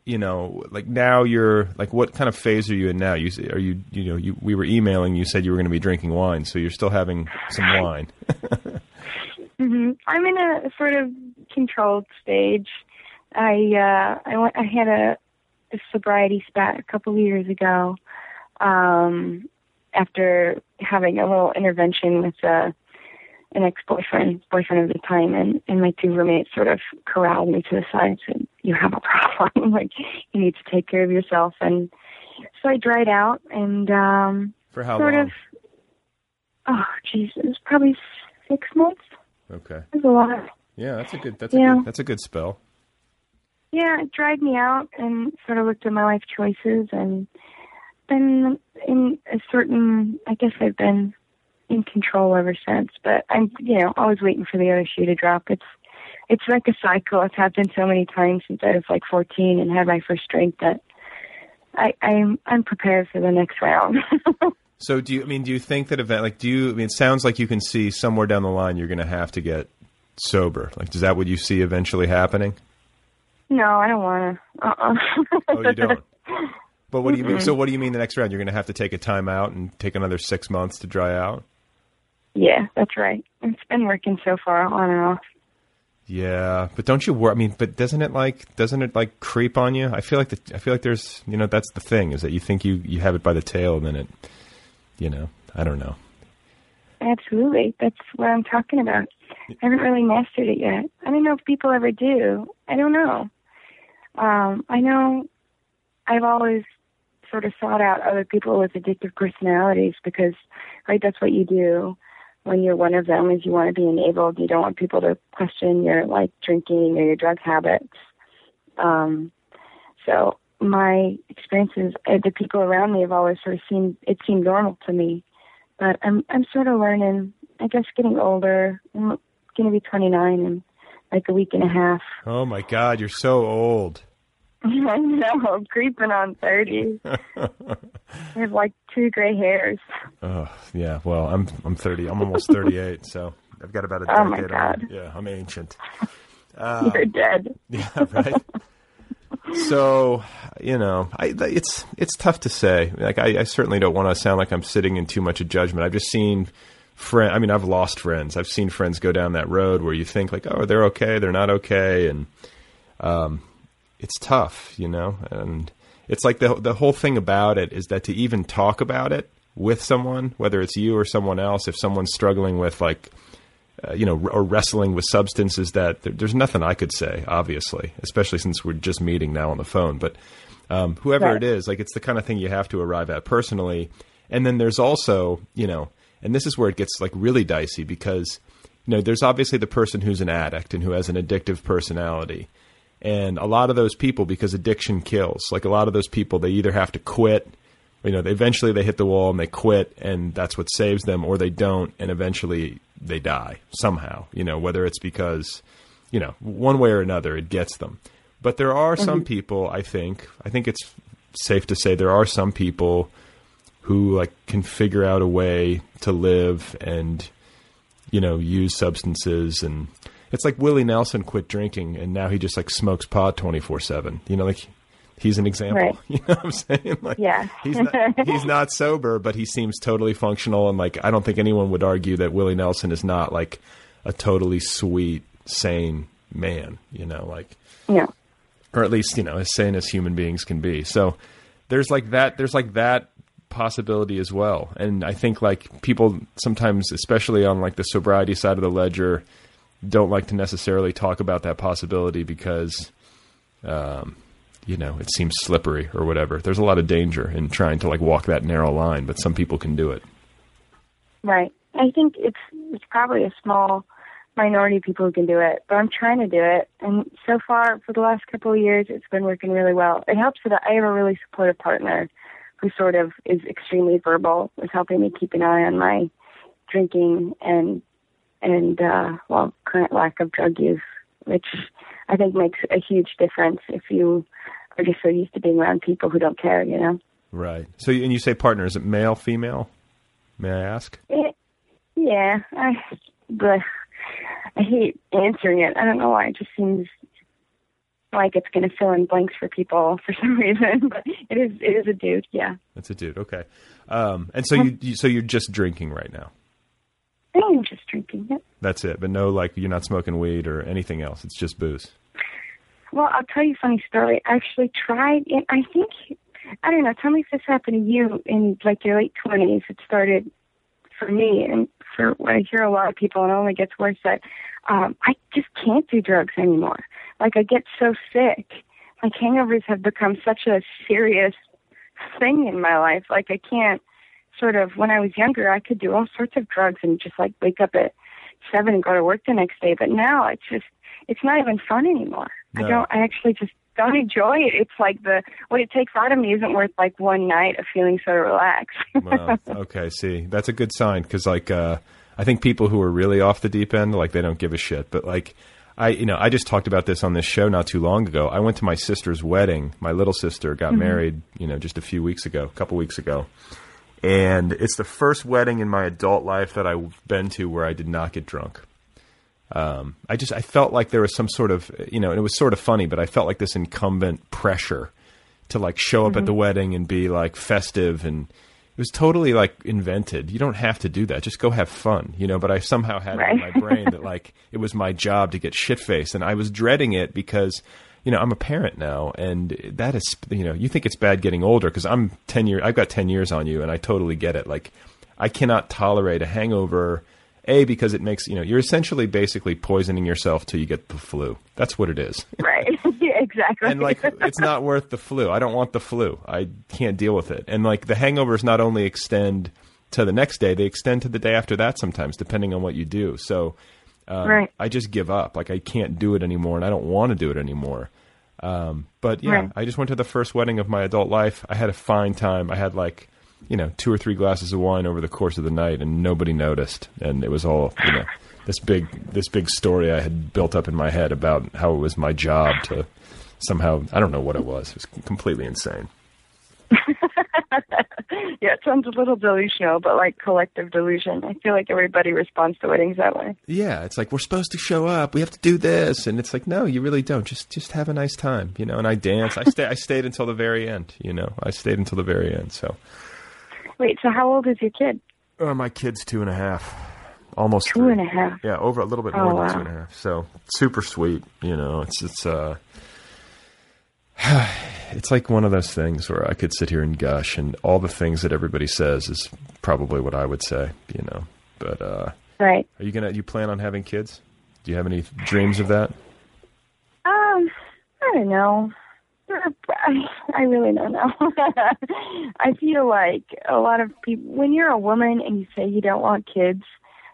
you know, like now you're like, what kind of phase are you in now? You are you you know you we were emailing. You said you were going to be drinking wine, so you're still having some *laughs* wine. *laughs* hmm I'm in a sort of controlled stage. I uh, I went. I had a, a sobriety spat a couple of years ago. Um, after having a little intervention with uh, an ex-boyfriend, boyfriend at the time, and and my two roommates sort of corralled me to the side and said, "You have a problem. *laughs* like you need to take care of yourself." And so I dried out and um, For how sort long? of. Oh, Jesus, probably six months. Okay. Was a lot. Yeah, that's a good. That's a Yeah. good. That's a good spell. Yeah, it dried me out and sort of looked at my life choices and been in a certain I guess I've been in control ever since. But I'm you know, always waiting for the other shoe to drop. It's it's like a cycle. It's happened so many times since I was like fourteen and had my first drink that I, I'm I'm prepared for the next round. *laughs* So do you? I mean, do you think that event? Like, do you? I mean, it sounds like you can see somewhere down the line you're going to have to get sober. Like, is that what you see eventually happening? no, I don't wanna. Uh uh Oh, you don't. *laughs* But what do you mean? So what do you mean the next round? You're going to have to take a time out and take another six months to dry out? yeah, that's right. It's been working so far on and off. Yeah, but don't you worry? I mean, but doesn't it like doesn't it like creep on you? I feel like the, I feel like there's you know that's the thing is that you think you you have it by the tail and then it, you know, I don't know. Absolutely. That's what I'm talking about. I haven't really mastered it yet. I don't know if people ever do. I don't know. Um, I know I've always sort of sought out other people with addictive personalities because, right, that's what you do when you're one of them is you want to be enabled. You don't want people to question your like drinking or your drug habits. Um, so my experiences, uh, the people around me have always sort of seemed, it seemed normal to me but I'm I'm sort of learning. I guess getting older. I'm going to be 29 in like a week and a half. Oh my God, you're so old. *laughs* I know, I'm creeping on 30. *laughs* I have like two gray hairs. Oh yeah, well I'm I'm 30. I'm almost 38, so I've got about a decade. Oh, my God. on. Yeah, I'm ancient. *laughs* You're dead. Yeah, right. so you know, I, it's it's tough to say. Like I, I certainly don't want to sound like I'm sitting in too much of judgment. I've just seen friend. I mean, I've lost friends. I've seen friends go down that road where you think like, oh, they're okay, they're not okay, and um, it's tough, you know. And it's like the the whole thing about it is that to even talk about it with someone, whether it's you or someone else, if someone's struggling with like uh, you know, or wrestling with substances that there, there's nothing I could say, obviously, especially since we're just meeting now on the phone. But um, whoever Right. it is, like it's the kind of thing you have to arrive at personally. And then there's also, you know, and this is where it gets like really dicey because, you know, there's obviously the person who's an addict and who has an addictive personality. And a lot of those people, because addiction kills, like a lot of those people, they either have to quit, you know, they, eventually they hit the wall and they quit, and that's what saves them, or they don't, and eventually they die somehow, you know, whether it's because, you know, one way or another, it gets them. But there are some mm-hmm. people, I think, I think it's safe to say there are some people who like can figure out a way to live and you know use substances and it's like Willie Nelson quit drinking and now he just like smokes pot 24/7 you know like he's an example Right. *laughs* you know what I'm saying like Yeah. he's not he's not sober but he seems totally functional and like I don't think anyone would argue that Willie Nelson is not like a totally sweet sane man you know like No. or at least you know as sane as human beings can be. So there's like that. There's like that possibility as well. And I think like people sometimes, especially on like the sobriety side of the ledger, don't like to necessarily talk about that possibility because, um, you know, it seems slippery or whatever. There's a lot of danger in trying to like walk that narrow line, but some people can do it. Right. I think it's it's probably a small minority of people who can do it, but I'm trying to do it. And so far, for the last couple of years, it's been working really well. It helps that I have a really supportive partner who sort of is extremely verbal, is helping me keep an eye on my drinking and and uh, well, current lack of drug use, which I think makes a huge difference if you are just so used to being around people who don't care, you know. Right. So, and you say partner, is it male, female? May I ask? It, yeah, I, but I hate answering it. I don't know why. It just seems like it's going to fill in blanks for people for *laughs* some reason. But it is. It is a dude. Yeah. That's a dude. Okay. Um, and so you, you, so you're just drinking right now. I am just drinking it. That's it. But no, like you're not smoking weed or anything else. It's just booze. Well, I'll tell you a funny story. I actually tried. It, I think I don't know. Tell me if this happened to you in like your late twenties. It started for me, and for what I hear a lot of people, and it only gets worse. That um, I just can't do drugs anymore. Like I get so sick. Like hangovers have become such a serious thing in my life. Like I can't sort of. When I was younger, I could do all sorts of drugs and just like wake up at seven and go to work the next day. But now it's just it's not even fun anymore. No. I don't. I actually just don't enjoy it. It's like the what it takes out of me isn't worth like one night of feeling so relaxed. *laughs* Well, okay. See, that's a good sign because like uh, I think people who are really off the deep end, like they don't give a shit. But like I, you know, I just talked about this on this show not too long ago. I went to my sister's wedding. My little sister got married, you know, just a few weeks ago, a couple weeks ago. And it's the first wedding in my adult life that I've been to where I did not get drunk. Um, I just I felt like there was some sort of you know, and it was sort of funny, but I felt like this incumbent pressure to like show up at the wedding and be like festive and it was totally like invented. You don't have to do that. Just go have fun, you know. But I somehow had it in my brain that like it was my job to get shit faced, and I was dreading it because you know I'm a parent now, and that is you know you think it's bad getting older because I'm ten years. I've got ten years on you, and I totally get it. Like I cannot tolerate a hangover. A because it makes you know you're essentially basically poisoning yourself till you get the flu. That's what it is. *laughs* right. *laughs* yeah, exactly. and like it's not worth the flu. I don't want the flu. I can't deal with it. And like the hangovers not only extend to the next day, they extend to the day after that sometimes, depending on what you do. So um, Right. I just give up. Like I can't do it anymore, and I don't want to do it anymore. Um, but yeah, Right. I just went to the first wedding of my adult life. I had a fine time. I had like you know two or three glasses of wine over the course of the night, and nobody noticed. And it was all you know this big this big story I had built up in my head about how it was my job to somehow I don't know what it was. It was completely insane. *laughs* yeah, it sounds a little delusional, but like collective delusion. I feel like everybody responds to weddings that way. Yeah, it's like we're supposed to show up. We have to do this, and it's like no, you really don't. Just just have a nice time, you know. And I danced. I stay. I stayed until the very end. You know, I stayed until the very end. So Wait, so how old is your kid? uh, my kid's two and a half, almost Two three. and a half. Yeah, over a little bit Oh, more than wow. two and a half. So super sweet. You know, it's it's uh, *sighs* it's like one of those things where I could sit here and gush, and all the things that everybody says is probably what I would say. You know, but uh, Right. are you gonna? You plan on having kids? Do you have any dreams of that? Um, I don't know. I, *laughs* I really don't know. *laughs* I feel like a lot of people, when you're a woman and you say you don't want kids,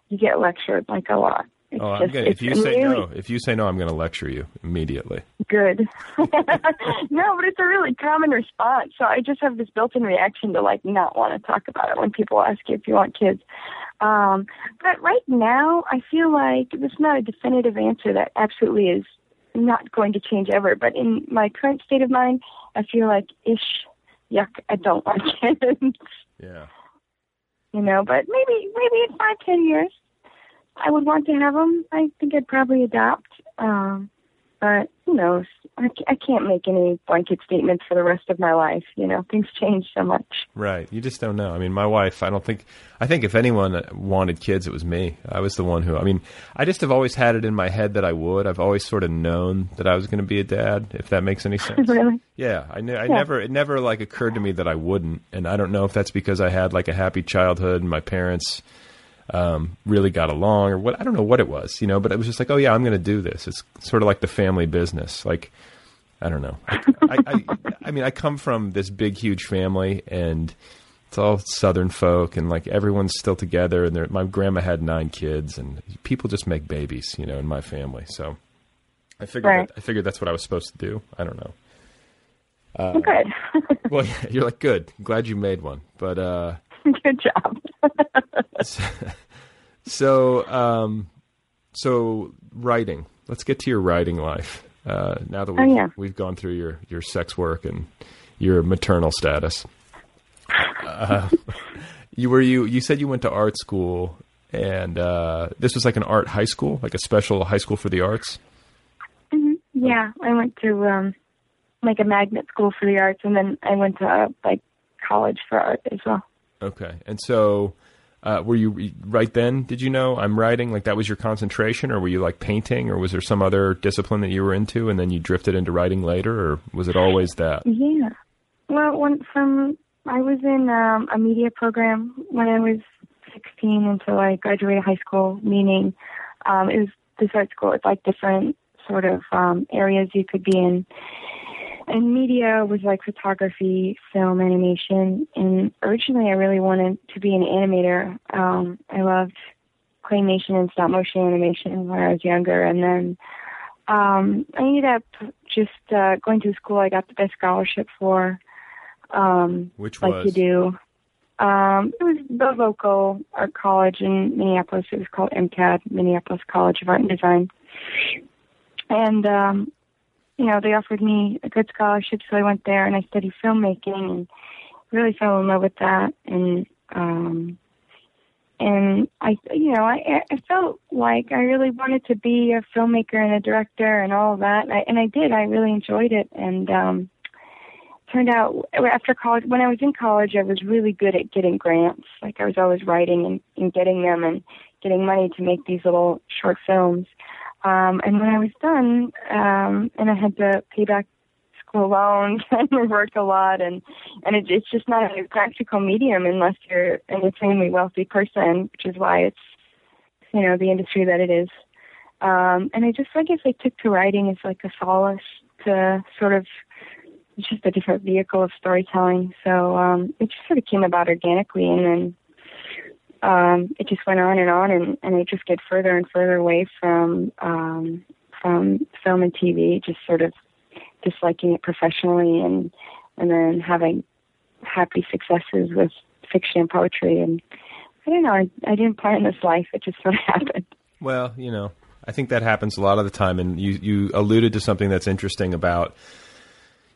you get lectured like a lot. It's Oh, I'm just, gonna, if you say really no, if you say no, I'm going to lecture you immediately. good. *laughs* no, but it's a really common response. So I just have this built-in reaction to like not want to talk about it when people ask you if you want kids. Um, but right now, I feel like there's not a definitive answer that absolutely is not going to change ever. But in my current state of mind, I feel like ish, yuck, I don't want *laughs* kids. Yeah. you know. But maybe maybe in five ten years, I would want to have them. I think I'd probably adopt. Um, but who knows? I, I can't make any blanket statements for the rest of my life. You know, things change so much. Right. You just don't know. I mean, my wife, I don't think, I think if anyone wanted kids, it was me. I was the one who, I mean, I just have always had it in my head that I would. I've always sort of known that I was going to be a dad, if that makes any *laughs* sense. really? Yeah, I, ne- I never, it never like occurred to me that I wouldn't, and I don't know if that's because I had like a happy childhood and my parents um, really got along, or what. I don't know what it was, you know. But it was just like, oh yeah, I'm going to do this. It's sort of like the family business. Like, I don't know. I, I, I, I mean, I come from this big, huge family, and It's all Southern folk, and like everyone's still together. And my grandma had nine kids, and people just make babies, you know, in my family. So I figured Right. that, I figured that's what I was supposed to do. I don't know. Uh, *laughs* Well, good. Well, yeah, you're like good. Glad you made one, but uh, *laughs* good job. *laughs* so um, so writing. Let's get to your writing life. Uh, now that Oh, we've, yeah. we've gone through your your sex work and your maternal status. Uh, *laughs* you were you you said you went to art school and uh, this was like an art high school, like a special high school for the arts. hmm Yeah, I went to um like a magnet school for the arts, and then I went to uh, like college for art as well. Okay, and so uh, were you right then? Did you know I'm writing? Like that was your concentration, or were you like painting, or was there some other discipline that you were into, and then you drifted into writing later, or was it always that? Yeah. Well, when from I was in um, a media program when I was 16 until I graduated high school. Meaning, um, it was this art school. It's like different sort of um, areas you could be in. And media was like photography, film, animation. And originally, I really wanted to be an animator. Um, I loved claymation and stop motion animation when I was younger, and then um, I ended up just uh, going to school I got the best scholarship for. Um, Which like was you do. Um, it was the local art college in Minneapolis. It was called MCAD, Minneapolis College of Art and Design. And, um, you know, they offered me a good scholarship, so I went there and I studied filmmaking and really fell in love with that. And, um, and I, you know, I, I felt like I really wanted to be a filmmaker and a director and all of that. And I, and I did. I really enjoyed it. And, um, turned out after college when I was in college I was really good at getting grants. Like I was always writing and, and getting them and getting money to make these little short films. Um and when I was done, um and I had to pay back school loans *laughs* and work a lot and and it, it's just not a practical medium unless you're an extremely wealthy person, which is why it's you know, the industry that it is. Um and I just I guess I took to writing as like a solace to sort of it's just a different vehicle of storytelling. So um, it just sort of came about organically, and then um, it just went on and on, and, and I just get further and further away from um, from film and TV, just sort of disliking it professionally, and and then having happy successes with fiction and poetry, and I don't know, I, I didn't plan this life; it just sort of *laughs* happened. Well, you know, I think that happens a lot of the time, and you you alluded to something that's interesting about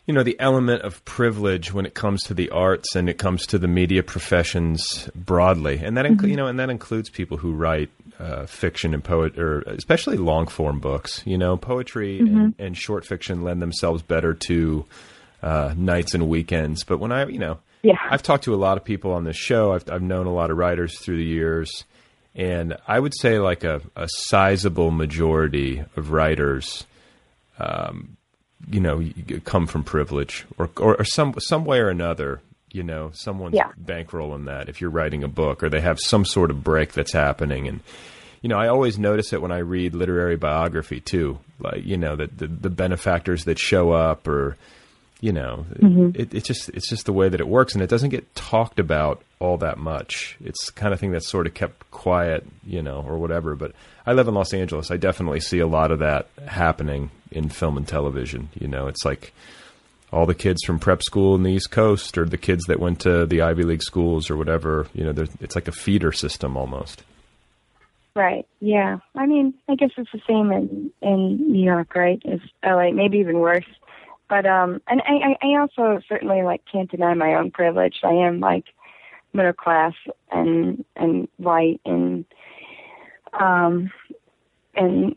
you know the element of privilege when it comes to the arts and it comes to the media professions broadly, and that inc- you know, and that includes people who write uh, fiction and poet, or especially long form books. You know, poetry and, and short fiction lend themselves better to uh, nights and weekends. But when I, you know, Yeah. I've talked to a lot of people on this show. I've I've known a lot of writers through the years, and I would say like a, a sizable majority of writers um, you know, come from privilege or, or, or some some way or another. You know, someone's Yeah. bankrolling that if you're writing a book, or they have some sort of break that's happening. And you know, I always notice it when I read literary biography too. Like you know, that the, the benefactors that show up, or you know, mm-hmm. it, it's just it's just the way that it works, and it doesn't get talked about all that much. It's the kind of thing that's sort of kept quiet, you know, or whatever. But I live in Los Angeles. I definitely see a lot of that happening in film and television. You know, it's like all the kids from prep school in the East Coast, or the kids that went to the Ivy League schools, or whatever. You know, it's like a feeder system almost. Right. Yeah. I mean, I guess it's the same in in New York, right? As LA, maybe even worse. But um, and I I also certainly like can't deny my own privilege. I am like middle class and and white and um and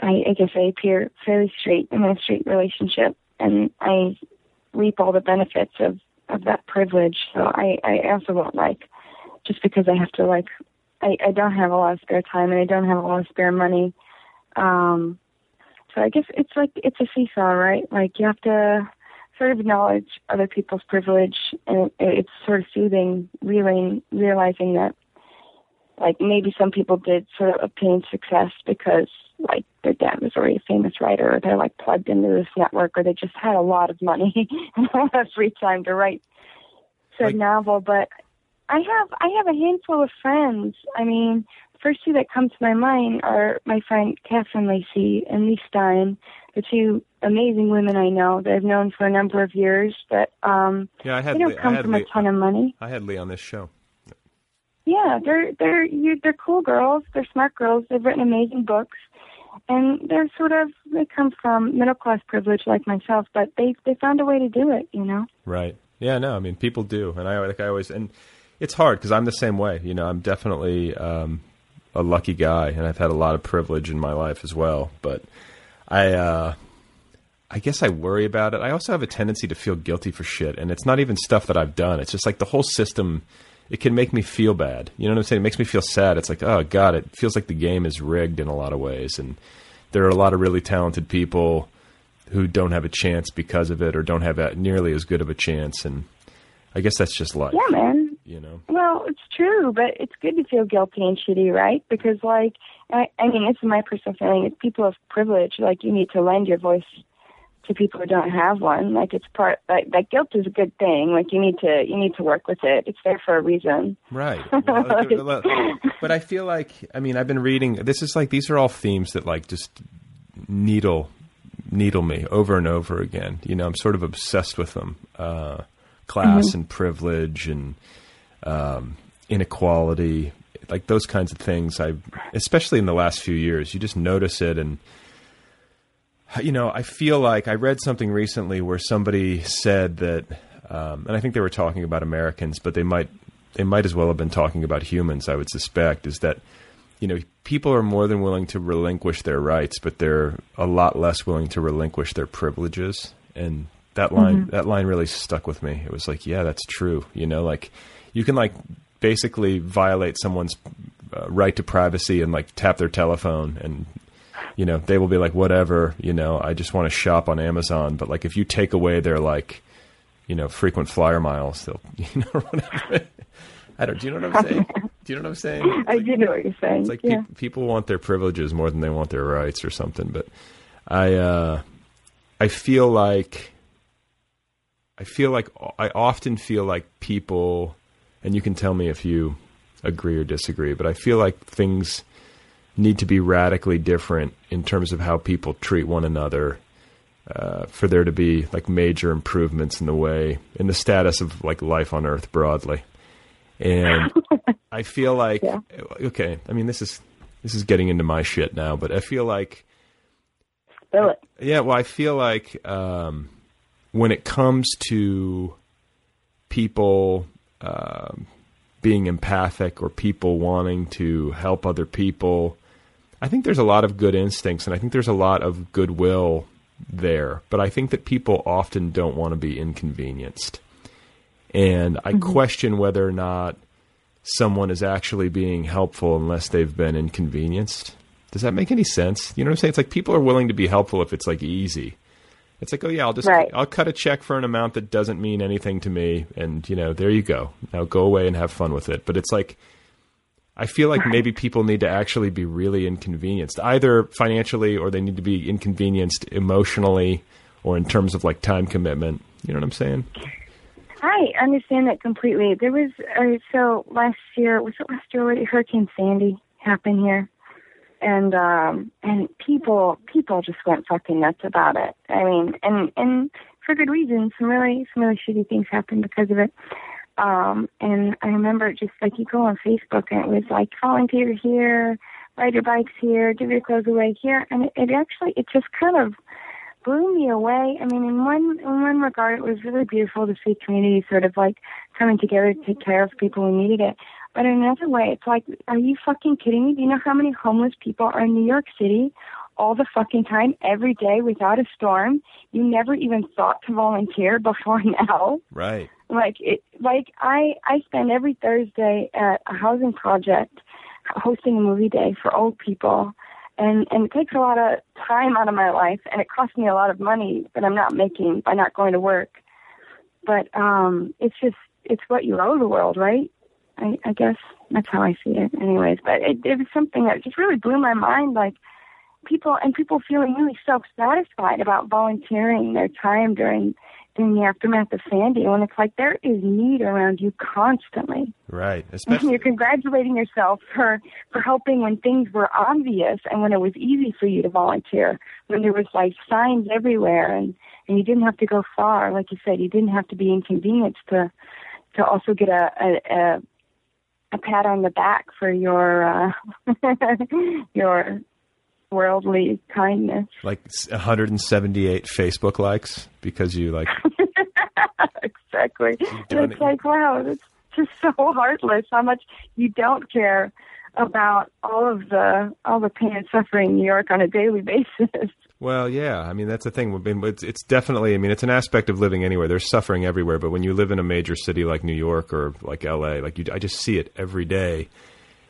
I, I guess I appear fairly straight. In my straight relationship, and I reap all the benefits of of that privilege. So I I also won't like just because I have to like I, I don't have a lot of spare time and I don't have a lot of spare money. Um, so I guess it's like it's a seesaw, right? Like you have to sort of acknowledge other people's privilege, and it, it's sort of soothing, reeling, realizing that like maybe some people did sort of obtain success because like their dad was already a famous writer, or they're like plugged into this network, or they just had a lot of money *laughs* and a lot of free time to write said Like- novel. But I have I have a handful of friends. I mean, first two that come to my mind are my friend Catherine Lacey and Lee Stein, the two amazing women I know that I've known for a number of years. But um, Yeah, I had they don't Lee- come from Lee- a ton of money. I had Lee on this show. Yeah, they're they're you, they're cool girls. They're smart girls. They've written amazing books, and they're sort of they come from middle class privilege like myself, but they they found a way to do it. You know. Right. Yeah. No. I mean, people do, and I like I always and it's hard because I'm the same way. You know, I'm definitely um, a lucky guy, and I've had a lot of privilege in my life as well. But I, uh, I guess I worry about it. I also have a tendency to feel guilty for shit, and it's not even stuff that I've done. It's just like the whole system. It can make me feel bad. You know what I'm saying? It makes me feel sad. It's like, oh god, it feels like the game is rigged in a lot of ways, and there are a lot of really talented people who don't have a chance because of it, or don't have nearly as good of a chance. And I guess that's just life. Yeah, man. You know. Well, it's true, but it's good to feel guilty and shitty, right? Because, like, I, I mean, it's my personal feeling. It's people of privilege. Like, you need to lend your voice to people who don't have one. Like, it's part. Like, that guilt is a good thing. Like, you need to you need to work with it. It's there for a reason. Right. *laughs* Well, but I feel like I mean I've been reading this is like these are all themes that like just needle needle me over and over again. You know, I'm sort of obsessed with them. Uh, class and privilege and um, inequality, like those kinds of things. I especially in the last few years, you just notice it and you know, I feel like I read something recently where somebody said that, um, and I think they were talking about Americans, but they might they might as well have been talking about humans. I would suspect is that you know people are more than willing to relinquish their rights, but they're a lot less willing to relinquish their privileges. And that line that line really stuck with me. It was like, yeah, that's true. You know, like you can like basically violate someone's uh, right to privacy and like tap their telephone and you know, they will be like, whatever, you know, I just want to shop on Amazon. But like, if you take away their like, you know, frequent flyer miles, they'll, *laughs* you know, whatever. I don't. Do you know what I'm saying? Do you know what I'm saying? It's *laughs* I do know what you're saying. it's like yeah. pe- people want their privileges more than they want their rights or something. But I, uh, I feel like, I feel like I often feel like people, and you can tell me if you agree or disagree, but I feel like things need to be radically different in terms of how people treat one another uh, for there to be like major improvements in the way in the status of like life on earth broadly and i feel *laughs* like Yeah. okay i mean this is this is getting into my shit now but i feel like Spill it. yeah, well, I feel like um, when it comes to people um, being empathic or people wanting to help other people, I think there's a lot of good instincts and I think there's a lot of goodwill there. But I think that people often don't want to be inconvenienced. And I question whether or not someone is actually being helpful unless they've been inconvenienced. Does that make any sense? You know what I'm saying? It's like people are willing to be helpful if it's like easy. It's like, oh yeah, I'll just Right. I'll cut a check for an amount that doesn't mean anything to me, and you know, there you go. Now go away and have fun with it. But it's like, I feel like maybe people need to actually be really inconvenienced, either financially or they need to be inconvenienced emotionally or in terms of like time commitment. You know what I'm saying? I understand that completely. There was uh, so last year was it last year already? Hurricane Sandy happened here, and um and people people just went fucking nuts about it. I mean, and and for good reason. Some really some really shitty things happened because of it. Um, and I remember just like you go on Facebook and it was like volunteer here, ride your bikes here, give your clothes away here, and it, it actually it just kind of blew me away. I mean, in one in one regard, it was really beautiful to see community sort of like coming together to take care of people who needed it. But in another way, it's like, are you fucking kidding me? Do you know how many homeless people are in New York City all the fucking time, every day, without a storm? You never even thought to volunteer *laughs* before now Right. like it like i i spend every thursday at a housing project hosting a movie day for old people and and it takes a lot of time out of my life and it costs me a lot of money that i'm not making by not going to work but um it's just it's what you owe the world right i i guess that's how i see it anyways but it it was something that just really blew my mind like people and people feeling really self-satisfied about volunteering their time during during the aftermath of Sandy when it's like there is need around you constantly. Right. *laughs* Especially you're congratulating yourself for for helping when things were obvious and when it was easy for you to volunteer, when there was like signs everywhere and and you didn't have to go far, like you said, you didn't have to be inconvenienced to to also get a a, a, a pat on the back for your uh, *laughs* your worldly kindness. like 178 Facebook likes because you like *laughs* exactly. It's it- like, wow, it's just so *laughs* heartless how much you don't care about all of the all the pain and suffering in New York on a daily basis. Well, yeah. I mean, that's the thing. It's, it's definitely. I mean, it's an aspect of living anywhere. There's suffering everywhere, but when you live in a major city like New York or like L.A., like you, I just see it every day.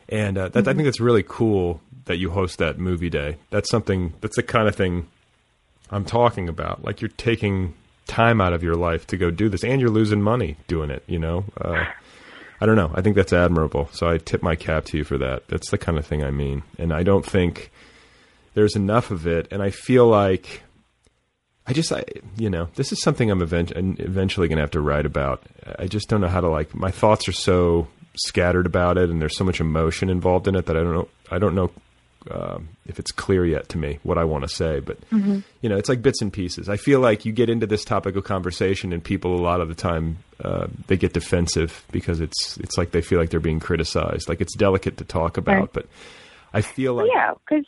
And uh, that, I think that's really cool that you host that movie day. That's something. That's the kind of thing I'm talking about. Like you're taking time out of your life to go do this, and you're losing money doing it. You know. Uh, I don't know. I think that's admirable. So I tip my cap to you for that. That's the kind of thing I mean. And I don't think there's enough of it. And I feel like I just, I, you know, this is something I'm event- eventually going to have to write about. I just don't know how to like. My thoughts are so scattered about it, and there's so much emotion involved in it that I don't know. I don't know um, if it's clear yet to me what I want to say. But you know, it's like bits and pieces. I feel like you get into this topic of conversation, and people a lot of the time uh, they get defensive because it's it's like they feel like they're being criticized. Like it's delicate to talk about, Right. but I feel like yeah, because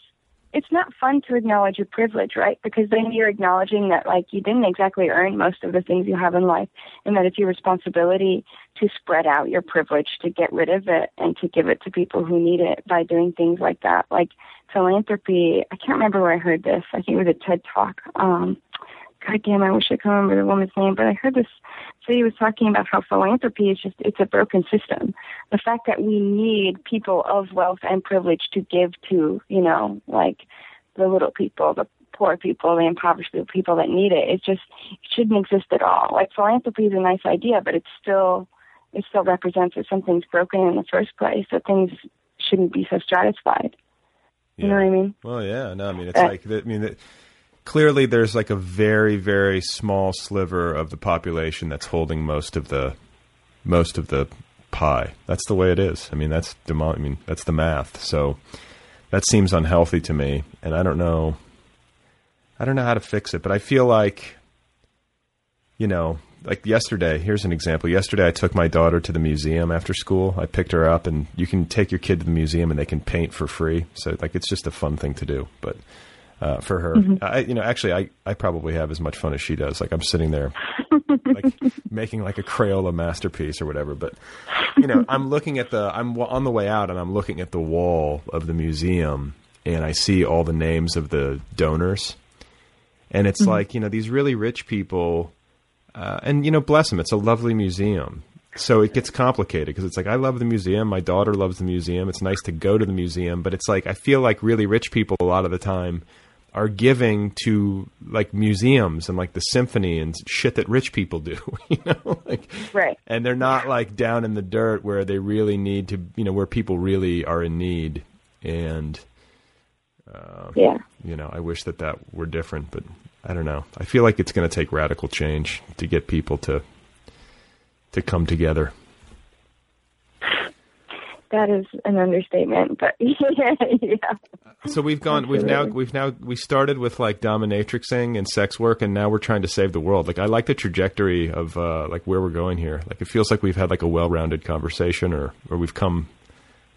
it's not fun to acknowledge your privilege, right? Because then you're acknowledging that like you didn't exactly earn most of the things you have in life, and that it's your responsibility to spread out your privilege, to get rid of it, and to give it to people who need it by doing things like that, like philanthropy. I can't remember where I heard this. I think it was a TED talk. Um, God damn, I wish I could remember the woman's name, but I heard this. So he was talking about how philanthropy is just, it's a broken system. The fact that we need people of wealth and privilege to give to, you know, like the little people, the poor people, the impoverished people, people that need it, it just it shouldn't exist at all. Like philanthropy is a nice idea, but it's still, it still represents that something's broken in the first place, that things shouldn't be so stratified. You know what I mean? Well, yeah, no, I mean it's Uh, like I mean that clearly there's like a very very small sliver of the population that's holding most of the most of the pie. That's the way it is. I mean that's demo- I mean that's the math. So that seems unhealthy to me, and I don't know. I don't know how to fix it, but I feel like you know, like yesterday, here's an example. Yesterday, I took my daughter to the museum after school. I picked her up, and you can take your kid to the museum and they can paint for free. So, like, it's just a fun thing to do. But uh, for her, I, you know, actually, I, I probably have as much fun as she does. Like, I'm sitting there, like, *laughs* making like a Crayola masterpiece or whatever. But, you know, I'm looking at the, I'm on the way out, and I'm looking at the wall of the museum, and I see all the names of the donors. And it's like, you know, these really rich people uh, and you know, bless them, it's a lovely museum. So it gets complicated because it's like I love the museum, my daughter loves the museum. It's nice to go to the museum, but it's like I feel like really rich people a lot of the time are giving to like museums and like the symphony and shit that rich people do, *laughs* you know, like Right. and they're not like down in the dirt where they really need to, you know, where people really are in need. And uh, Yeah. you know, I wish that that were different, but I don't know. I feel like it's going to take radical change to get people to to come together. That is an understatement, but *laughs* yeah, yeah. So we've gone. We've now. We've now. We started with like dominatrixing and sex work, and now we're trying to save the world. Like I like the trajectory of uh, like where we're going here. Like it feels like we've had like a well-rounded conversation, or or we've come.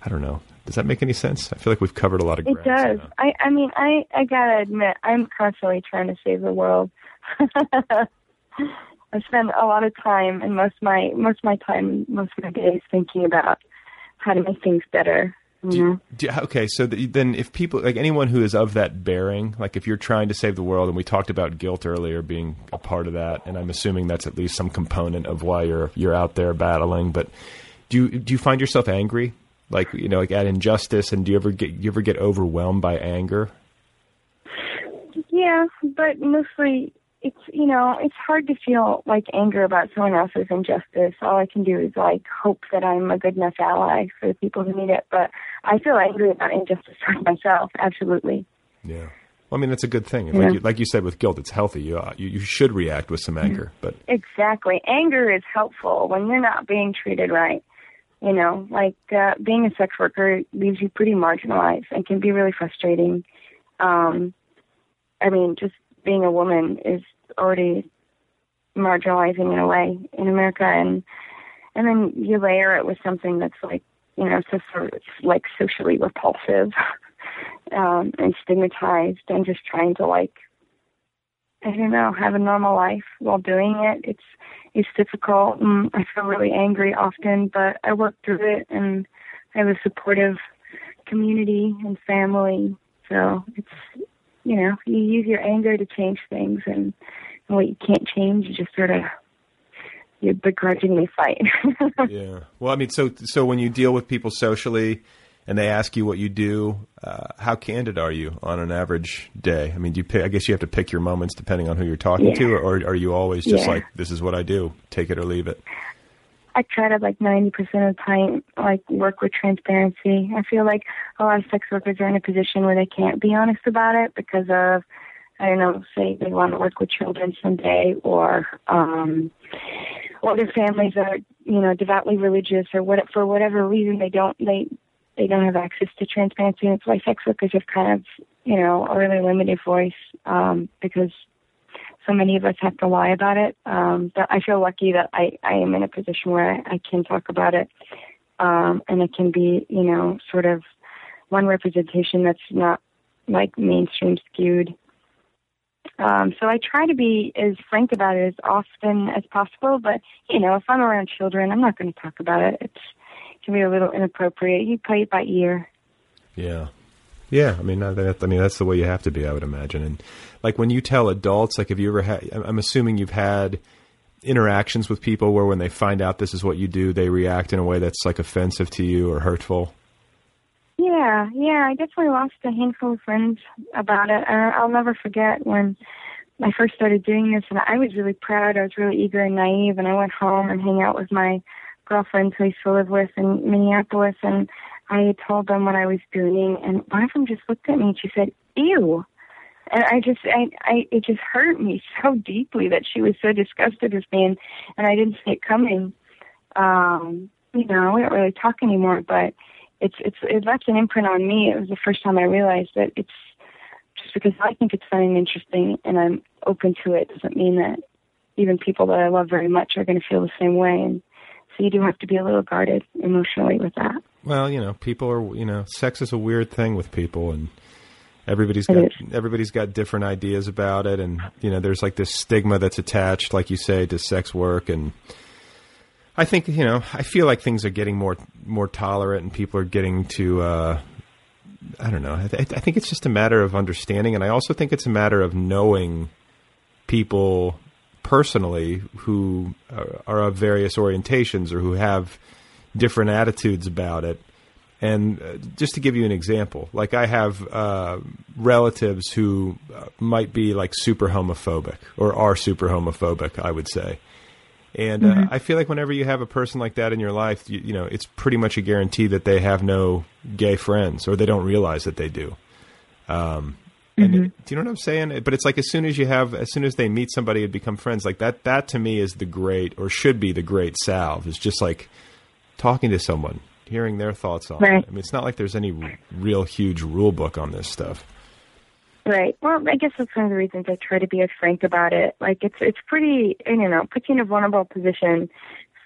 I don't know. Does that make any sense? I feel like we've covered a lot of It ground. does. I I mean, I I gotta admit, I'm constantly trying to save the world. *laughs* I spend a lot of time and most of my most of my time, most of my days, thinking about how to make things better. Do you- mm-hmm. do you- okay, so the, then if people like anyone who is of that bearing, like if you're trying to save the world, and we talked about guilt earlier being a part of that, and I'm assuming that's at least some component of why you're you're out there battling. But do you, do you find yourself angry, like you know, like at injustice, and do you ever get you ever get overwhelmed by anger? Yeah, but mostly it's you know it's hard to feel like anger about someone else's injustice. All I can do is like hope that I'm a good enough ally for the people who need it. But I feel angry about injustice toward myself. Absolutely. Yeah. Well, I mean, it's a good thing. Yeah. Like you, like you said with guilt, it's healthy. You, uh, you you should react with some anger, but Exactly. Anger is helpful when you're not being treated right. You know, like uh, being a sex worker leaves you pretty marginalized and can be really frustrating. Um, I mean, just being a woman is already marginalizing in a way in America, and and then you layer it with something that's like you know, so sort of like socially repulsive *laughs* um, and stigmatized, and just trying to like I don't know, have a normal life while doing it. It's it's difficult. And I feel really angry often, but I work through it, and I have a supportive community and family. So it's you know, you use your anger to change things, and, and what you can't change, you just sort of you begrudgingly fight. *laughs* yeah. Well, I mean, so so when you deal with people socially, and they ask you what you do, uh, how candid are you on an average day? I mean, do you pick, I guess you have to pick your moments depending on who you're talking Yeah. to, or are you always just Yeah. like, this is what I do, take it or leave it? I try to like ninety percent of the time like work with transparency. I feel like a lot of sex workers are in a position where they can't be honest about it because of I don't know, say they want to work with children someday or um or their families are, you know, devoutly religious or what for whatever reason they don't they they don't have access to transparency and it's why sex workers have kind of, you know, a really limited voice, um, because so many of us have to lie about it. Um, but I feel lucky that I, I am in a position where I, I can talk about it. Um, and it can be, you know, sort of one representation that's not like mainstream skewed. Um, so I try to be as frank about it as often as possible. But, you know, if I'm around children, I'm not going to talk about it. It's, it can be a little inappropriate. You play it by ear. Yeah. Yeah, I mean, that, I mean that's the way you have to be, I would imagine. And like when you tell adults, like have you ever had? I'm assuming you've had interactions with people where when they find out this is what you do, they react in a way that's like offensive to you or hurtful. Yeah, yeah, I definitely lost a handful of friends about it. I'll never forget when I first started doing this, and I was really proud. I was really eager and naive, and I went home and hang out with my girlfriends who I used to live with in Minneapolis, and I told them what I was doing, and one of them just looked at me and she said, "Ew." And I just, I, I, it just hurt me *laughs* so deeply that she was so disgusted with me, and, and I didn't see it coming. Um, you know, we don't really talk anymore, but it's it's it left an imprint on me. It was the first time I realized that it's just because I think it's fun and interesting and I'm open to it doesn't mean that even people that I love very much are going to feel the same way. And so you do have to be a little guarded emotionally with that. Well, you know, people are, you know, sex is a weird thing with people, and everybody's got everybody's got different ideas about it, and you know, there's like this stigma that's attached, like you say, to sex work, and I think you know, I feel like things are getting more more tolerant, and people are getting to. Uh, I don't know. I, th- I think it's just a matter of understanding, and I also think it's a matter of knowing people personally who are, are of various orientations or who have different attitudes about it. And uh, just to give you an example, like I have uh, relatives who uh, might be like super homophobic or are super homophobic, I would say. And uh, I feel like whenever you have a person like that in your life, you, you know, it's pretty much a guarantee that they have no gay friends or they don't realize that they do. Um, and it- do you know what I'm saying? But it's like as soon as you have, as soon as they meet somebody and become friends, like that, that to me is the great or should be the great salve. Is just like talking to someone, hearing their thoughts on Right. it. I mean, it's not like there's any r- real huge rule book on this stuff. Right. Well, I guess that's one of the reasons I try to be as frank about it. Like it's it's pretty, I don't know, puts you in a vulnerable position.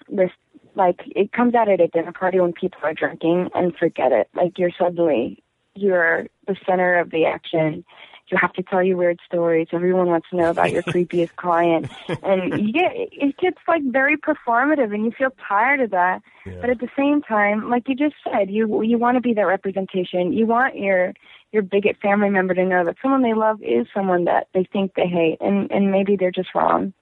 With like it comes out at a dinner party when people are drinking, and forget it. Like you're suddenly you're the center of the action. You have to tell your weird stories. Everyone wants to know about your *laughs* creepiest client, and you get it gets like very performative, and you feel tired of that. But at the same time, like you just said, you you want to be that representation. You want your your bigot family member to know that someone they love is someone that they think they hate, and and maybe they're just wrong.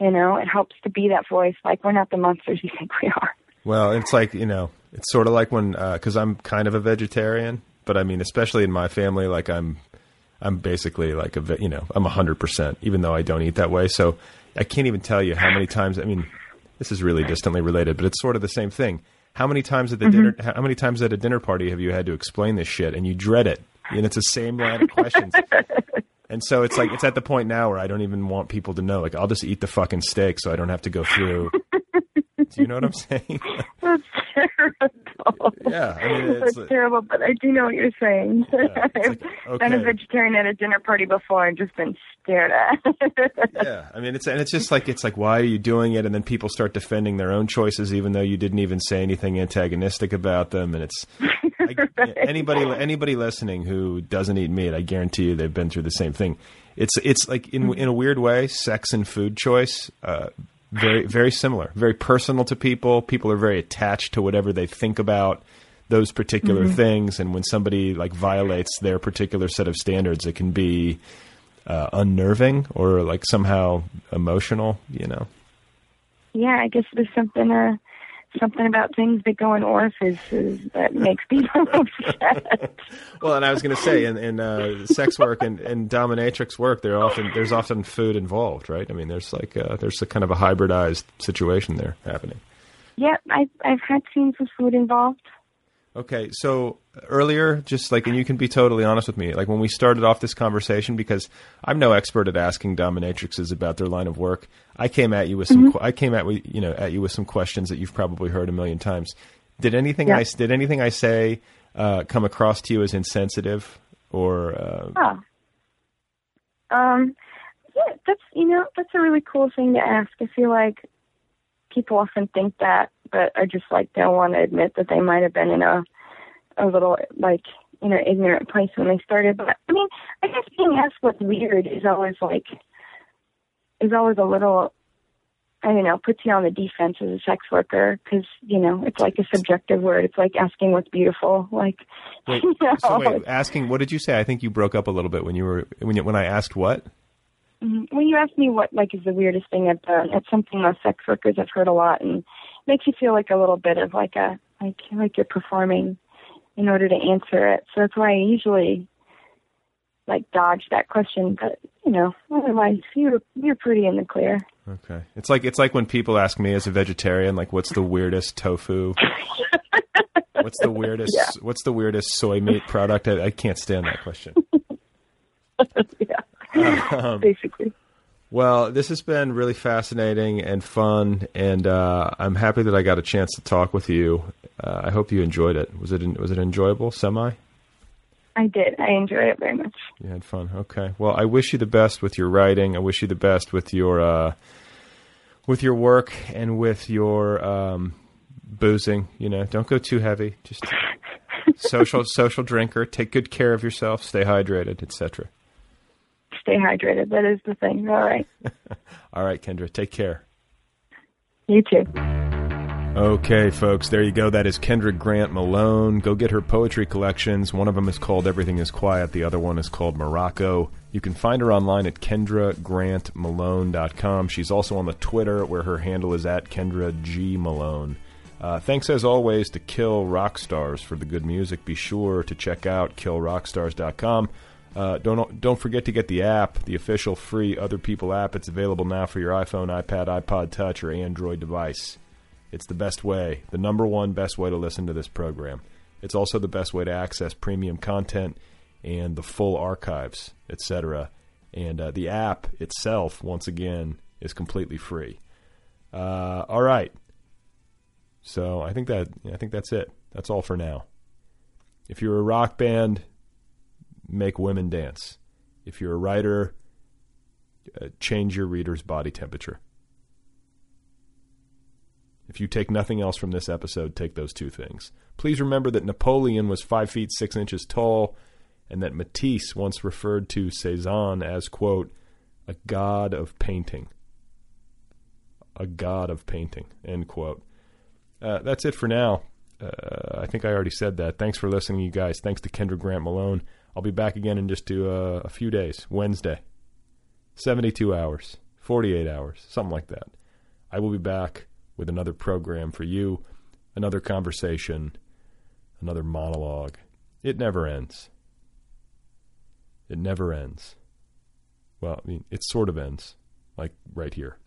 You know, it helps to be that voice. Like we're not the monsters you think we are. Well, it's like you know, it's sort of like when uh, because I'm kind of a vegetarian, but I mean, especially in my family, like I'm, I'm basically like a you know, I'm hundred percent, even though I don't eat that way. So I can't even tell you how many times. I mean, this is really distantly related, but it's sort of the same thing. How many times at the dinner? Mm-hmm. How many times at a dinner party have you had to explain this shit and you dread it and it's the same line of questions. *laughs* And so it's like it's at the point now where I don't even want people to know. Like I'll just eat the fucking steak so I don't have to go through. *laughs* Do you know what I'm saying? That's terrible. *laughs* Yeah, I mean, it's like- terrible, but I do know what you're saying. Yeah, *laughs* it's I've like, been a vegetarian at a dinner party before and just been stared at. *laughs* yeah, I mean it's and it's just like it's like why are you doing it? And then people start defending their own choices even though you didn't even say anything antagonistic about them. And it's I, anybody anybody listening who doesn't eat meat, I guarantee you they've been through the same thing. It's it's like in in a weird way, sex and food choice. Uh, very very similar, very personal to people. People are very attached to whatever they think about those particular things, and when somebody like violates their particular set of standards, it can be uh, unnerving or like somehow emotional. You know. yeah, I guess there's something uh something about things that go in orifices that makes people *laughs* upset. Well, and I was going to say, in, in uh, sex work and, and dominatrix work, there often there's often food involved, right? I mean, there's like uh, there's a kind of a hybridized situation there happening. yeah, I've I've had scenes with food involved. Okay, so earlier, just like, and you can be totally honest with me, like when we started off this conversation, because I'm no expert at asking dominatrixes about their line of work. I came at you with some, Mm-hmm. I came at you know at you with some questions that you've probably heard a million times. Did anything Yeah. I did anything I say uh, come across to you as insensitive or? Uh, Oh. Um, yeah, that's you know that's a really cool thing to ask. I feel like people often think that, but I just like don't want to admit that they might have been in a a little like you know ignorant place when they started. But I mean, I guess being asked what's weird is always like is always a little. I don't know, puts you on the defense as a sex worker because you know it's like a subjective word. It's like asking what's beautiful. Like, *laughs* Wait, you know, so wait, asking what did you say? I think you broke up a little bit when you were when you, when I asked what. Mhm. When you asked me what like is the weirdest thing I've done, it's something most sex workers have heard a lot, and makes you feel like a little bit of like a like like you're performing in order to answer it. So that's why I usually like dodge that question. But you know, otherwise you're you're pretty in the clear. Okay, it's like it's like when people ask me as a vegetarian, like, what's the weirdest tofu? *laughs* what's the weirdest? Yeah. What's the weirdest soy meat product? I, I can't stand that question. *laughs* yeah, Um, basically. Well, this has been really fascinating and fun, and uh, I'm happy that I got a chance to talk with you. Uh, I hope you enjoyed it. Was it was it enjoyable? Semi. I did. I enjoyed it very much. You had fun. Okay. Well, I wish you the best with your writing. I wish you the best with your uh, with your work and with your um, boozing. You know, don't go too heavy. Just *laughs* social social drinker. Take good care of yourself. Stay hydrated, etc. Stay hydrated. That is the thing. All right. *laughs* All right, Kendra. Take care. You too. Okay, folks, there you go. That is Kendra Grant Malone. Go get her poetry collections. One of them is called Everything is Quiet, the other one is called Morocco. You can find her online at kendragrantmalone.com. She's also on the Twitter where her handle is at Kendra G. Malone. Uh, thanks as always to Kill Rock Stars for the good music. Be sure to check out killrockstars.com. Uh, don't don't forget to get the app, the official free Other People app. It's available now for your iPhone, iPad, iPod Touch, or Android device. It's the best way, the number one best way to listen to this program. It's also the best way to access premium content and the full archives, etc. And uh, the app itself, once again, is completely free. Uh, all right. So I think that I think that's it. That's all for now. If you're a rock band, make women dance. If you're a writer, uh, change your reader's body temperature. If you take nothing else from this episode, take those two things. Please remember that Napoleon was five feet six inches tall, and that Matisse once referred to Cezanne as, quote, a god of painting. A god of painting, end quote. Uh, that's it for now. Uh, I think I already said that. Thanks for listening, you guys. Thanks to Kendra Grant Malone. I'll be back again in just uh, a few days, Wednesday. 72 hours, 48 hours, something like that. I will be back with another program for you, another conversation, another monologue. It never ends. It never ends. Well, I mean, it sort of ends, like right here.